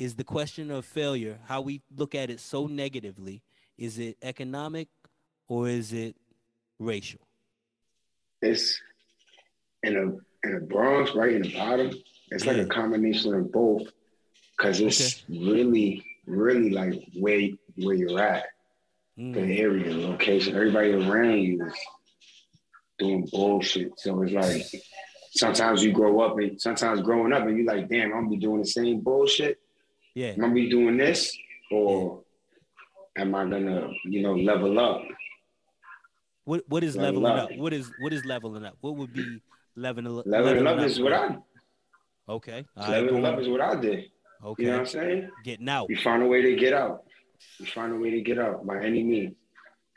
is the question of failure how we look at it so negatively? Is it economic or is it racial? It's in a in the Bronx, right in the bottom. It's like Yeah. a combination of both, because it's really, really like where where you're at, the Mm, area, the location. Everybody around you is doing bullshit. So it's like sometimes you grow up and sometimes growing up and you're like, damn, I'm gonna be doing the same bullshit. Yeah. Am I be doing this or am I gonna, you know, level up? What what is Level leveling up. up? What is what is leveling up? What would be leveling up? Leveling up is what I Okay. All right, leveling boom. up is what I did. Okay. You know what I'm saying? Getting out. You find a way to get out. You find a way to get out by any means.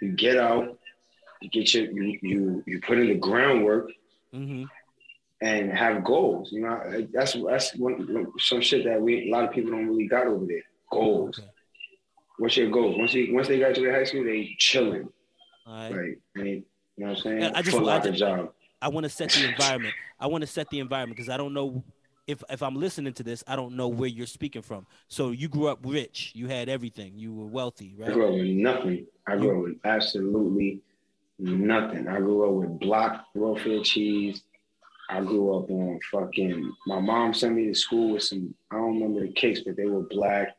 You get out, you get your you you you put in the groundwork Mm-hmm. And have goals. You know, that's that's one some shit that we a lot of people don't really got over there. Goals. Okay. What's your goals? Once they once they graduate high school, they chilling. All right. Like they, you know what I'm saying? Yeah, I just- Foot I just- job. I want to set the environment. I want to set the environment because I don't know if if I'm listening to this, I don't know where you're speaking from. So you grew up rich. You had everything. You were wealthy, right? I grew up with nothing. I grew up with absolutely nothing. I grew up with block welfare cheese. I grew up on fucking. My mom sent me to school with some. I don't remember the kicks, but they were black.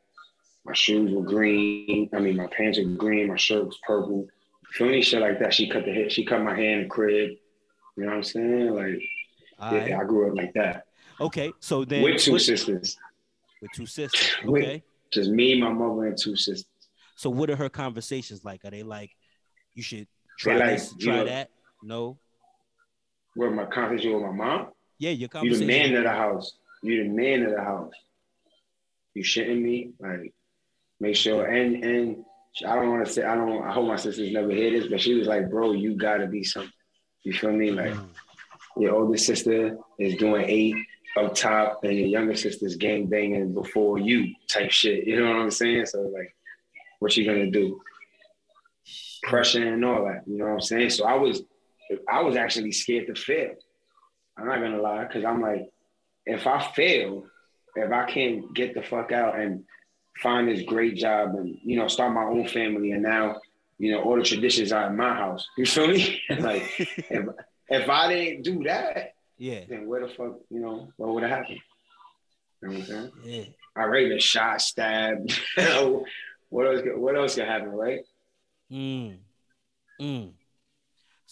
My shoes were green. I mean, my pants were green. My shirt was purple. Feel me? Shit like that. She cut the hair. She cut my hair in the crib. You know what I'm saying? Like, All yeah. I grew up like that Okay. So then with two what- sisters. with two sisters. With- Okay. Just me, my mother, and two sisters. So what are her conversations like? Are they like, you should try like, this, try know- that? No. Where my conversation with my mom. Yeah, your You the man of the house. You the man of the house. You shitting me? Like, make sure. And and I don't want to say. I don't. I hope my sisters never hear this, but she was like, "Bro, you gotta be something." You feel me? Like, Mm. your older sister is doing eight up top, and your younger sister's gang banging before you, type shit. You know what I'm saying? So like, what you gonna do? Pressure and all that. You know what I'm saying? So I was, I was actually scared to fail. I'm not gonna lie, because I'm like, if I fail, if I can't get the fuck out and find this great job and you know start my own family, and now you know all the traditions are in my house. You feel me? like if if I didn't do that, yeah. then where the fuck you know what would have happened? You know what I'm saying? Yeah. I already been shot, stabbed. what else? could- What else could happen, right? Mm. Mm.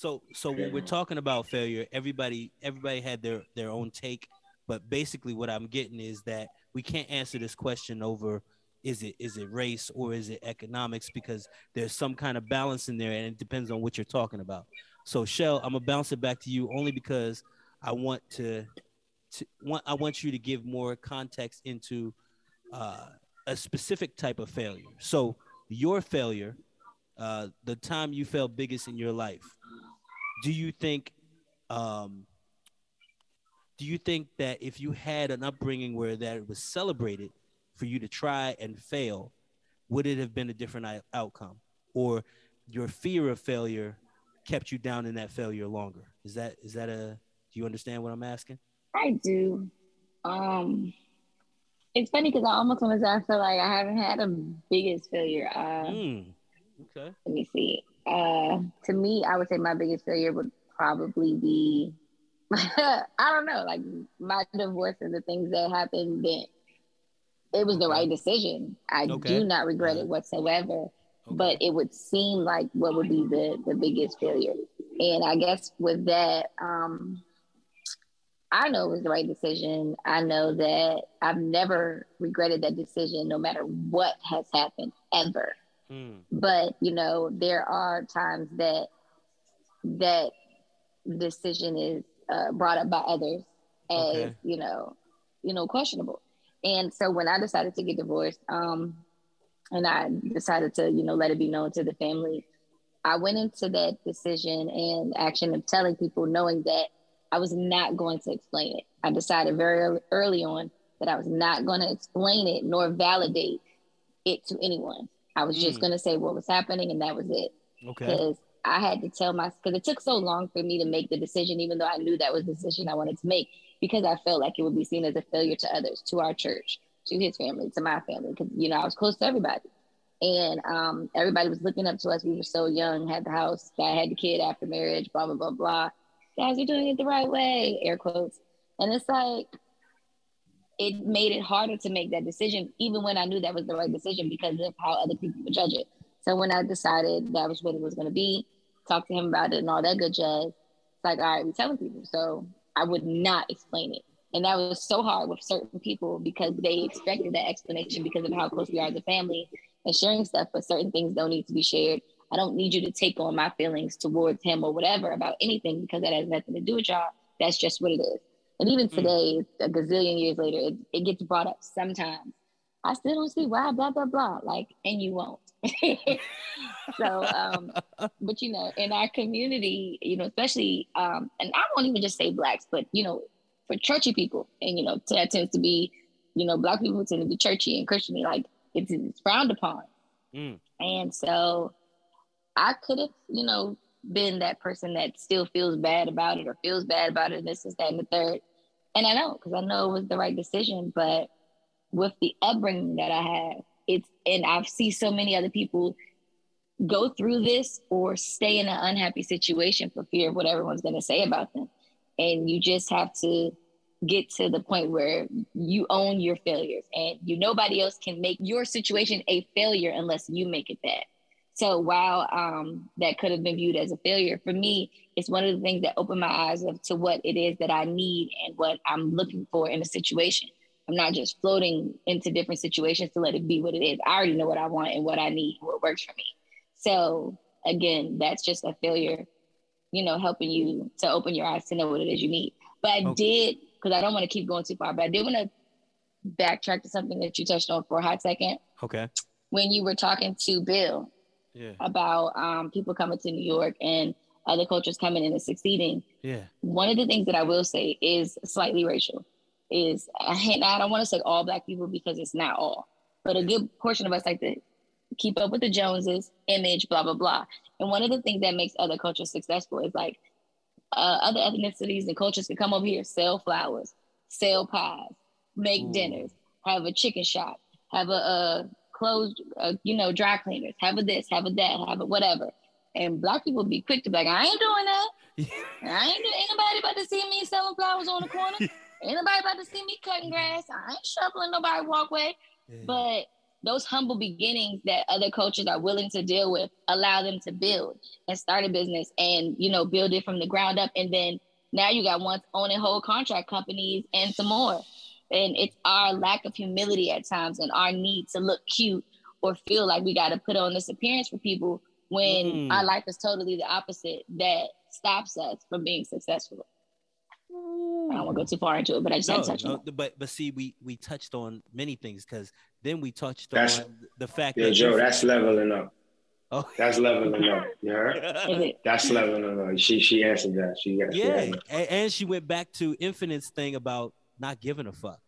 So so when we're talking about failure, everybody everybody had their their own take, but basically what I'm getting is that we can't answer this question over is it is it race or is it economics because there's some kind of balance in there and it depends on what you're talking about. So Shell, I'm gonna bounce it back to you only because I want to, to want I want you to give more context into uh, a specific type of failure. So your failure, uh, the time you felt biggest in your life, do you think, um, do you think that if you had an upbringing where that was celebrated for you to try and fail, would it have been a different I- outcome, or your fear of failure kept you down in that failure longer? Is that is that a? Do you understand what I'm asking? I do. Um, it's funny because I almost want to say I feel like I haven't had a biggest failure. Uh, Mm. Okay. let me see. Uh, to me, I would say my biggest failure would probably be, I don't know, like my divorce and the things that happened. Then it was the right decision. I Okay. do not regret it whatsoever. But it would seem like what would be the the biggest failure. And I guess with that, um, I know it was the right decision. I know that I've never regretted that decision, no matter what has happened ever Mm. but you know there are times that that decision is uh, brought up by others as Okay. you know you know questionable and so when i decided to get divorced um and i decided to you know let it be known to the family i went into that decision and action of telling people knowing that i was not going to explain it i decided very early, early on that i was not going to explain it nor validate it to anyone I was just Mm. going to say what was happening and that was it. Okay. Because I had to tell my because it took so long for me to make the decision, even though I knew that was the decision I wanted to make, because I felt like it would be seen as a failure to others, to our church, to his family, to my family, because you know I was close to everybody, and um, everybody was looking up to us. We were so young, had the house, I had the kid after marriage, blah blah blah blah. Guys, you're doing it the right way, air quotes, and it's like it made it harder to make that decision, even when I knew that was the right decision because of how other people would judge it. So when I decided that was what it was going to be, talked to him about it and all that good jazz, it's like, all right, we're telling people. So I would not explain it. And that was so hard with certain people because they expected that explanation because of how close we are as a family and sharing stuff, but certain things don't need to be shared. I don't need you to take on my feelings towards him or whatever about anything because that has nothing to do with y'all. That's just what it is. And even mm. today, a gazillion years later, it, it gets brought up sometimes. I still don't see why, blah, blah, blah. Like, and you won't. so, um, but you know, in our community, you know, especially, um, and I won't even just say blacks, but you know, for churchy people, and you know, that tends to be, you know, black people tend to be churchy and Christiany, like it's, it's frowned upon. Mm. And so I could have, you know, been that person that still feels bad about it or feels bad about it, and this is that and the third. And I know because I know it was the right decision, but with the upbringing that I have, it's and I've seen so many other people go through this or stay in an unhappy situation for fear of what everyone's going to say about them. And you just have to get to the point where you own your failures and you nobody else can make your situation a failure unless you make it that. So while um, that could have been viewed as a failure, for me, it's one of the things that opened my eyes of, to what it is that I need and what I'm looking for in a situation. I'm not just floating into different situations to let it be what it is. I already know what I want and what I need, and what works for me. So again, that's just a failure, you know, helping you to open your eyes to know what it is you need. But I okay. did, because I don't want to keep going too far, but I did want to backtrack to something that you touched on for a hot second. Okay. When you were talking to Bill yeah. about um, people coming to New York and other cultures coming in and succeeding. Yeah. One of the things that I will say is slightly racial. Is I don't want to say all black people because it's not all, but a good portion of us like to keep up with the Joneses, image, blah blah blah. And one of the things that makes other cultures successful is like uh, other ethnicities and cultures can come over here, sell flowers, sell pies, make Ooh. dinners, have a chicken shop, have a, a clothes, uh, you know, dry cleaners, have a this, have a that, have a whatever. And black people be quick to be like, I ain't doing that. I ain't, ain't nobody about to see me selling flowers on the corner. ain't nobody about to see me cutting grass. I ain't shoveling nobody walkway. Yeah. But those humble beginnings that other cultures are willing to deal with allow them to build and start a business and you know build it from the ground up and then now you got ones owning whole contract companies and some more and it's our lack of humility at times and our need to look cute or feel like we got to put on this appearance for people when mm. our life is totally the opposite that stops us from being successful. I don't want to go too far into it, but I just no, had to touch no, on But but see, we we touched on many things because then we touched that's, on the fact yeah, that Joe, that's leveling up. Oh, that's leveling up. You heard? that's leveling up. She she answered that. She got yeah, and, and she went back to Infinite's thing about not giving a fuck.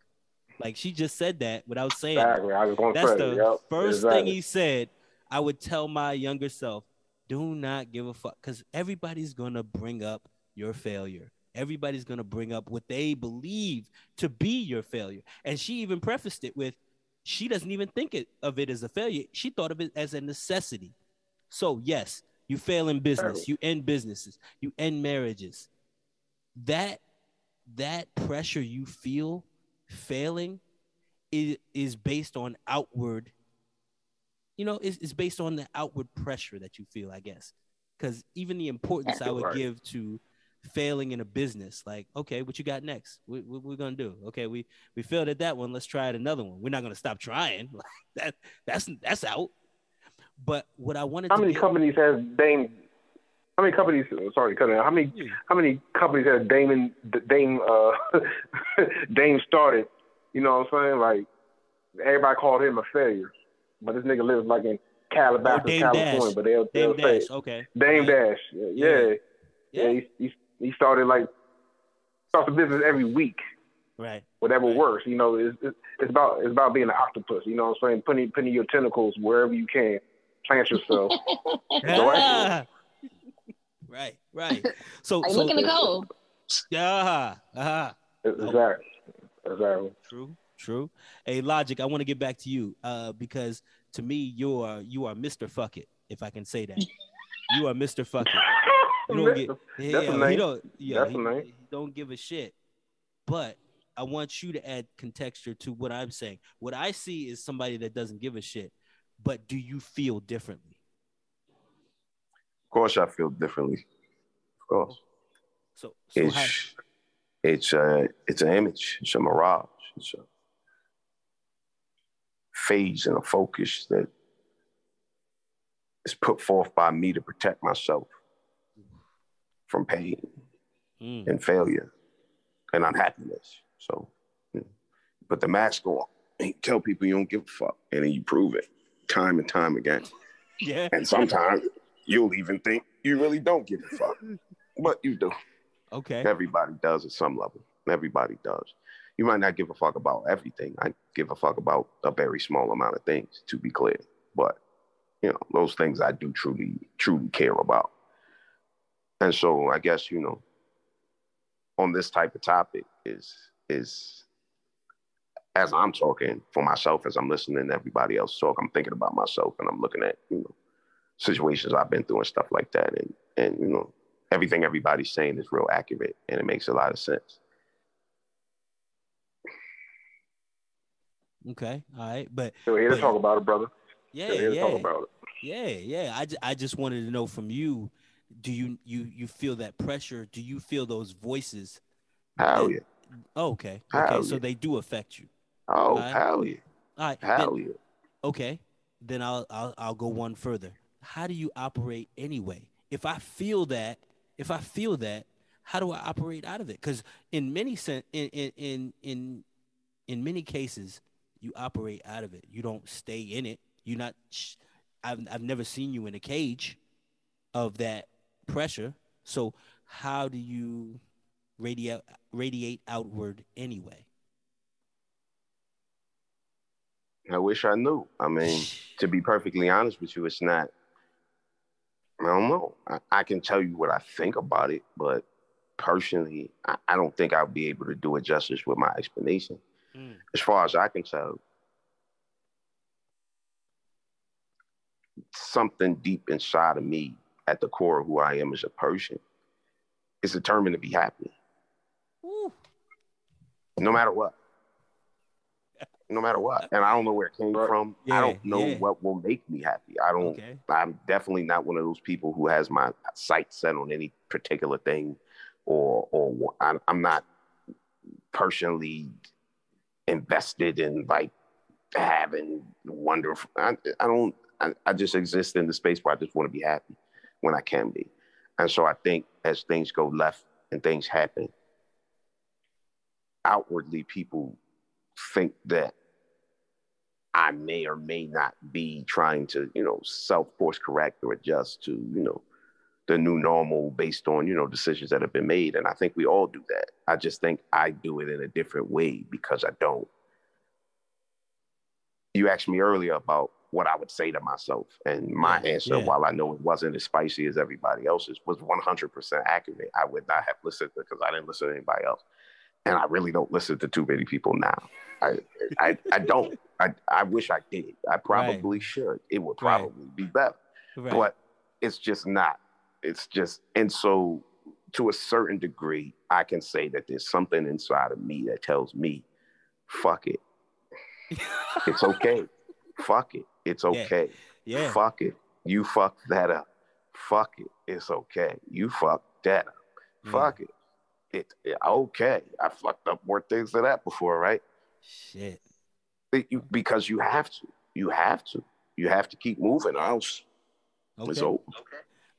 Like she just said that without saying. Exactly. I was going That's the yep. first exactly. thing he said. I would tell my younger self, do not give a fuck, because everybody's gonna bring up your failure. Everybody's gonna bring up what they believe to be your failure. And she even prefaced it with, she doesn't even think it, of it as a failure. She thought of it as a necessity. So yes, you fail in business, you end businesses, you end marriages. That that pressure you feel failing is, is based on outward you know it's, it's based on the outward pressure that you feel i guess. Because even the importance i would give to failing in a business like okay what you got next? What, what we're gonna do? Okay we we failed at that one let's try it another one. We're not gonna stop trying. That that's that's out. But what i wanted how many get, companies has dame how many companies? Sorry, cut How many? How many companies has Damon Dame uh, Dame started? You know what I'm saying? Like everybody called him a failure, but this nigga lives like in Calabasas, oh, California. Dash. But they'll, they'll Dame say okay. Dame Dash. Yeah, yeah. yeah. yeah he, he, he started like starts a business every week. Right. Whatever right. works. You know, it's, it's about it's about being an octopus. You know what I'm saying? Putting putting your tentacles wherever you can. Plant yourself. right, right. So, Like, so look in the goal. yeah, uh-huh. Exactly. Exactly. True, true. Hey, Logic, I want to get back to you uh, because to me, you are you are Mr. Fuck It, if I can say that. You are Mr. Fuck It. You don't get, yeah, That's a he don't, yeah, That's a he, he don't give a shit. But I want you to add contexture to what I'm saying. What I see is somebody that doesn't give a shit. But do you feel differently? Of course, I feel differently. Of course, So, so it's how, it's a it's an image. It's a mirage. It's a phase and a focus that is put forth by me to protect myself from pain Mm, and failure and unhappiness. So, you know, put the mask on and you tell people you don't give a fuck, and then you prove it time and time again. yeah, And sometimes you'll even think you really don't give a fuck, but you do. okay, Everybody does at some level. Everybody does. You might not give a fuck about everything. I give a fuck about a very small amount of things, to be clear. But you know, those things I do truly, truly care about. And so I guess, you know, on this type of topic is is as I'm talking for myself, as I'm listening to everybody else talk, I'm thinking about myself and I'm looking at, you know, situations I've been through and stuff like that. And and you know, everything everybody's saying is real accurate and it makes a lot of sense. okay, all right. But So here to talk about it, brother. yeah, So here to talk yeah, about it. yeah, yeah. I, I just wanted to know from you, do you you you feel that pressure? Do you feel those voices? Hell yeah. Oh, okay, Hell okay. So yeah. they do affect you. Oh, Alright. hell yeah. All right. then- yeah. okay then I'll, I'll i'll go one further how do you operate anyway? If i feel that if i feel that how do i operate out of it? Because in many sen- in, in in in in many cases you operate out of it. You don't stay in it. You're not sh- I've, I've never seen you in a cage of that pressure. So how do you radiate radiate outward anyway? I wish I knew. I mean, to be perfectly honest with you, it's not. I don't know. I, I can tell you what I think about it, but personally, I, I don't think I'll be able to do it justice with my explanation. Mm. As far as I can tell, something deep inside of me, at the core of who I am as a person, is determined to be happy, Woo. no matter what. No matter what. Uh, and I don't know where it came from. Yeah, I don't know yeah. what will make me happy. I don't okay I'm definitely not one of those people who has my sights set on any particular thing, or or I'm, I'm not personally invested in like having wonderful. I, I don't. I, I just exist in the space where I just want to be happy when I can be, and so I think as things go left and things happen, outwardly people think that I may or may not be trying to, you know, self course correct or adjust to, you know, the new normal based on, you know, decisions that have been made. And I think we all do that. I just think I do it in a different way because I don't. You asked me earlier about what I would say to myself. And my Yeah, answer, yeah. while I know it wasn't as spicy as everybody else's, was 100% accurate. I would not have listened because I didn't listen to anybody else. And I really don't listen to too many people now. I, I, I don't. I, I wish I did. I probably should. It would Right. probably be better. right. But it's just not. It's just, and so to a certain degree, I can say that there's something inside of me that tells me, fuck it. It's okay. fuck it. It's okay. yeah Fuck it. You fucked that up. Fuck it. It's okay. You fucked that up. Yeah. Fuck it. It, it- okay. I fucked up more things than that before, right? shit It- you, because you have to. You have to. You have to keep moving, or else okay it's over.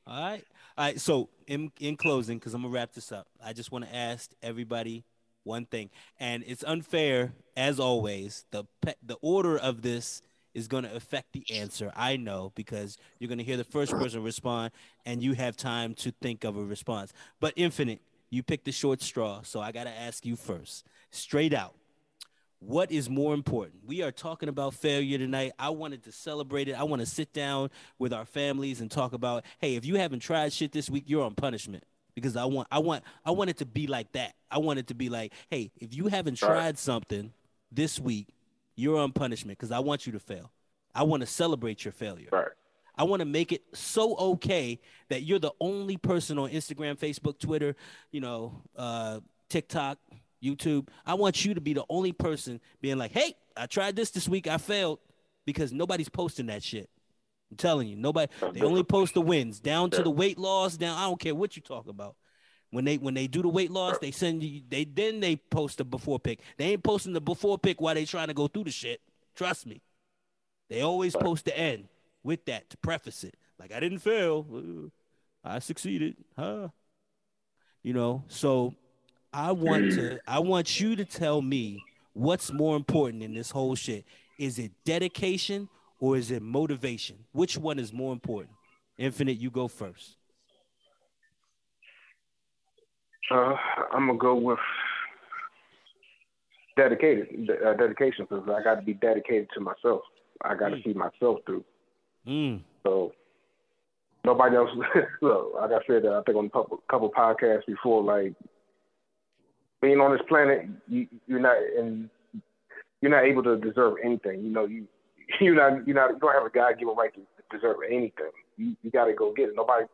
All right. All right. So in in closing, because I'm gonna wrap this up, I just want to ask everybody one thing, and it's unfair as always. The pe- the order of this is gonna affect the answer. I know because you're gonna hear the first person respond, and you have time to think of a response. But Infinite, you picked the short straw, so I gotta ask you first, straight out. what is more important? We are talking about failure tonight. I wanted to celebrate it. I want to sit down with our families and talk about, hey, if you haven't tried shit this week, you're on punishment. Because I want I want I want it to be like that. I want it to be like, hey, if you haven't Right. tried something this week, you're on punishment because I want you to fail. I want to celebrate your failure. Right. I want to make it so okay that you're the only person on Instagram, Facebook, Twitter, you know, uh, TikTok, YouTube. I want you to be the only person being like, "Hey, I tried this this week. I failed," because nobody's posting that shit. I'm telling you, nobody. They only post the wins, down to the weight loss. Down. I don't care what you talk about. When they when they do the weight loss, they send you. They then they post the before pic. They ain't posting the before pic while they trying to go through the shit. Trust me. They always post the end with that to preface it. Like I didn't fail, I succeeded, huh? You know, so I want to I want you to tell me what's more important in this whole shit. Is it dedication or is it motivation? Which one is more important? Infinite, you go first. Uh, I'm gonna go with dedicated uh, dedication because I got to be dedicated to myself. I got to Mm. see myself through. Mm, So nobody else. look, like I said, I think on a couple, couple podcasts before, like being on this planet, you, you're not and you're not able to deserve anything. You know, you you're not you're not you don't have a God given right to deserve anything. You you got to go get it. Nobody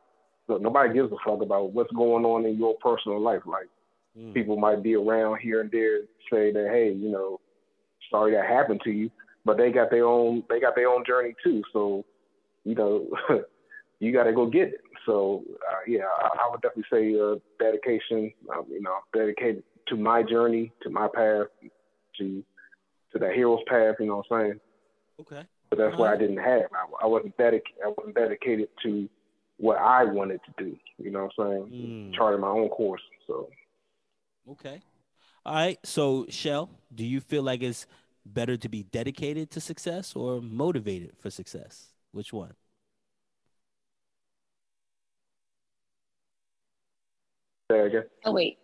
look, nobody gives a fuck about what's going on in your personal life. Like mm, people might be around here and there say that hey you know sorry that happened to you but they got their own they got their own journey too so you know you got to go get it so uh, yeah I, I would definitely say uh, dedication um, you know dedicated to my journey to my path to to that hero's path you know what i'm saying okay. but that's what I didn't have. I, I wasn't dedicated. I wasn't dedicated to what I wanted to do. You know what I'm saying? Mm. Charting my own course. So Okay. All right. So, Shell, do you feel like it's better to be dedicated to success or motivated for success? Which one? say that again. Oh wait,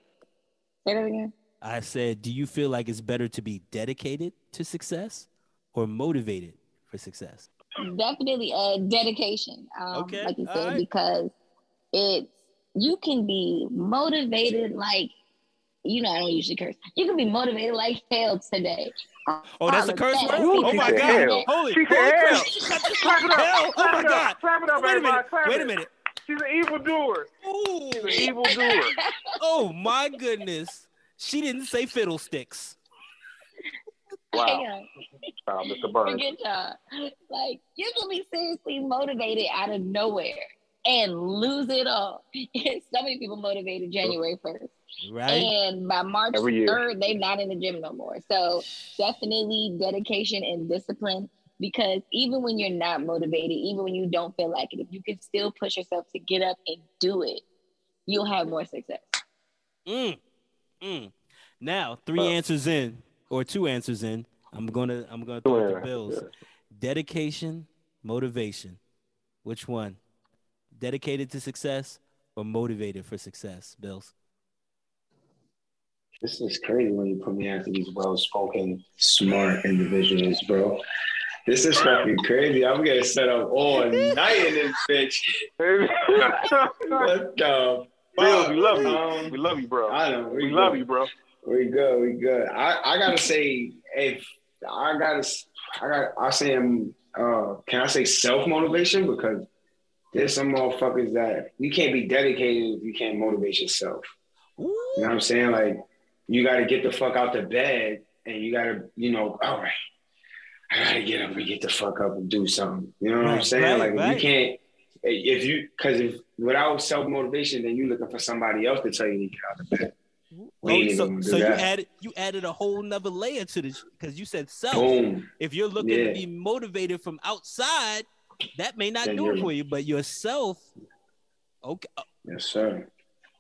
say that again. I said, do you feel like it's better to be dedicated to success or motivated for success? Definitely a dedication. Um, Okay, like you said, alright. because it's you can be motivated like you know I don't usually curse. You can be motivated like hell today. Oh, that's a curse of word? that. Oh my God. hell. Holy, She holy hell. crap. Clap it up. Hell. Oh my it up. God. Clap it up, Wait a minute. Clap Wait a minute. She's an evildoer. Ooh. She's an evildoer. Oh. oh my goodness. She didn't say fiddlesticks. Wow. Wow. Uh, Mr. Burns. Forget y'all. Like you can be seriously motivated out of nowhere and lose it all. so many people motivated January first. Right? And by March 3rd, they're not in the gym no more. So definitely dedication and discipline because even when you're not motivated, even when you don't feel like it, if you can still push yourself to get up and do it, you'll have more success. Mm. Mm. Now, three Uh, answers in, or two answers in. I'm gonna I'm gonna throw it Yeah, to Bills. yeah. Dedication, motivation. Which one? Dedicated to success or motivated for success, Bills? This is crazy when you put me after these well-spoken, smart individuals, bro. This is fucking crazy. I'm getting set up all night in this bitch. What the fuck? we love you. Um, we love you, bro. I know. We love you, bro. We good. We good. I, I gotta say, if I gotta, I got. I say, um, uh, can I say self motivation because there's some motherfuckers that you can't be dedicated if you can't motivate yourself. You know what I'm saying? Like you got to get the fuck out the bed and you got to, you know, all right, I got to get up and get the fuck up and do something. You know what I'm saying? right, like right. you can't, if you, because if without self motivation, then you're looking for somebody else to tell you to get out of bed. We Oh, so so you added you added a whole nother layer to this because you said self. Boom. If you're looking to be motivated from outside, that may not Then do it for you, but yourself, okay. uh, Yes, sir.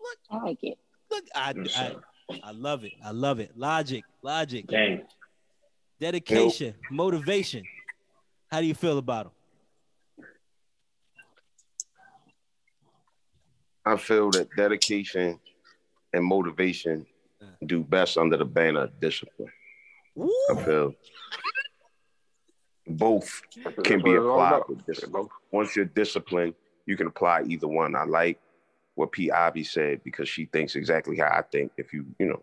Look, I like it. Look, I, Yes, I, sir. I love it. I love it. Logic, logic, Dang. dedication, motivation. How do you feel about them? I feel that dedication and motivation do best under the banner of discipline. Woo. I feel both can be applied about. with discipline. Both. Once you're disciplined, you can apply either one. I like what P. Ivy said because she thinks exactly how I think. If you, you know,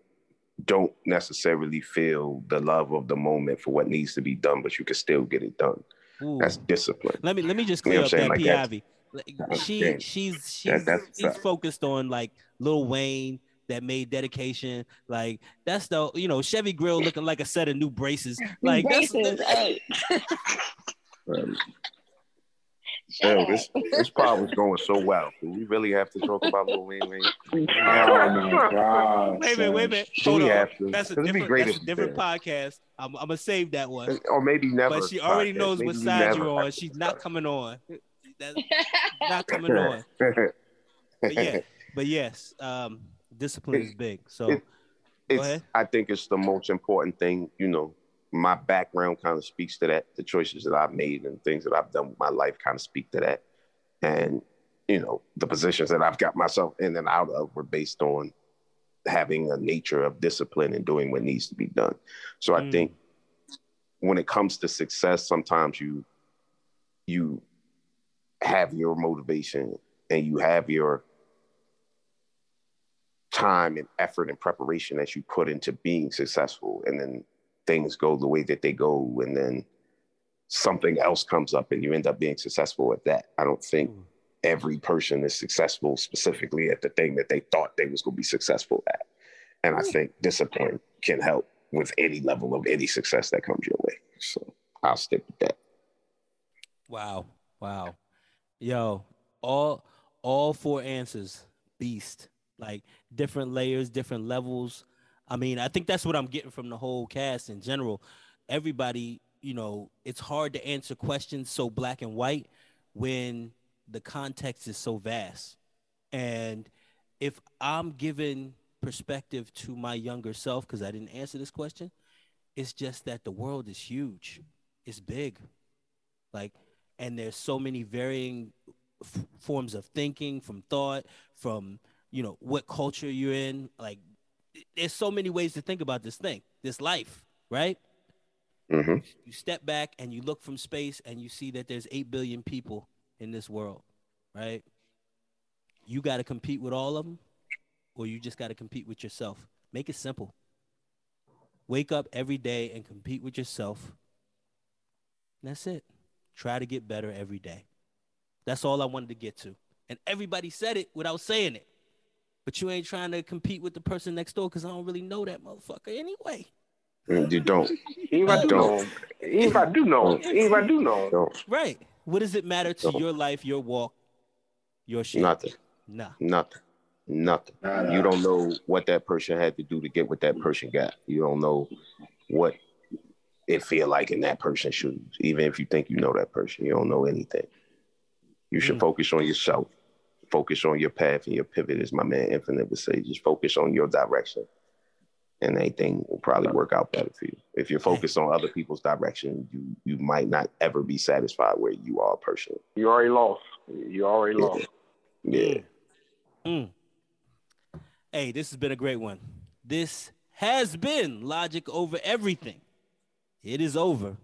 don't necessarily feel the love of the moment for what needs to be done, but you can still get it done. Ooh. That's discipline. Let me let me just You know up I'm saying? that Like P that's- Ivy. Like, that's She game. she's she's That- that's she's tough. focused on like Lil Wayne that made dedication. Like that's the you know Chevy Grill looking like a set of new braces. Like that's Braces, hey. Um, Shut this this pod was going so well. Do we really have to talk about Lil Wayne? Wayne? Oh my God. Wait a minute, wait a minute. Hold we on. have to? That's a different, great that's a different podcast. I'm, I'm gonna save that one. Or maybe never. But she already podcast. knows Maybe what side you're on. She's not coming on. That's not coming on. But yeah, but yes, um, discipline is big. So It- Go ahead. I think it's the most important thing. You know, my background kind of speaks to that. The choices that I've made and things that I've done with my life kind of speak to that. And you know, the positions that I've got myself in and out of were based on having a nature of discipline and doing what needs to be done. So I Mm. think when it comes to success, sometimes you you have your motivation and you have your time and effort and preparation that you put into being successful and then things go the way that they go and then something else comes up and you end up being successful at that i don't think Mm. every person is successful specifically at the thing that they thought they was going to be successful at and i think discipline can help with any level of any success that comes your way so i'll stick with that Wow. Wow. Yo, all all four answers, beast. Like different layers, different levels. I mean, I think that's what I'm getting from the whole cast in general. Everybody, you know, it's hard to answer questions so black and white when the context is so vast. And if I'm giving perspective to my younger self, because I didn't answer this question, it's just that the world is huge. It's big. Like, and there's so many varying f- forms of thinking from thought from you know what culture you're in like there's so many ways to think about this thing this life right? Hmm you step back and you look from space and you see that there's 8 billion people in this world right? You got to compete with all of them or you just got to compete with yourself. Make it simple. Wake up every day and compete with yourself. That's it. Try to get better every day. That's all i wanted to get to. And everybody said it without saying it but you ain't trying to compete with the person next door because i don't really know that motherfucker anyway you don't Even if I do Don't. know even if I do know even if I do know Right. What does it matter to No. your life, your walk, your shit? nothing Nah. Nothing. Nothing. Nada. You don't know what that person had to do to get what that person got. You don't know what it feel like in that person's shoes. Even if you think you know that person, you don't know anything. You should Mm. focus on yourself. Focus on your path and your pivot, as my man Infinite would say. Just focus on your direction, and anything will probably work out better for you. If you're focused on other people's direction, you you might not ever be satisfied where you are personally. you already lost. You already lost. Yeah. Mm. Hey, this has been a great one. This has been Logic Over Everything. It is over.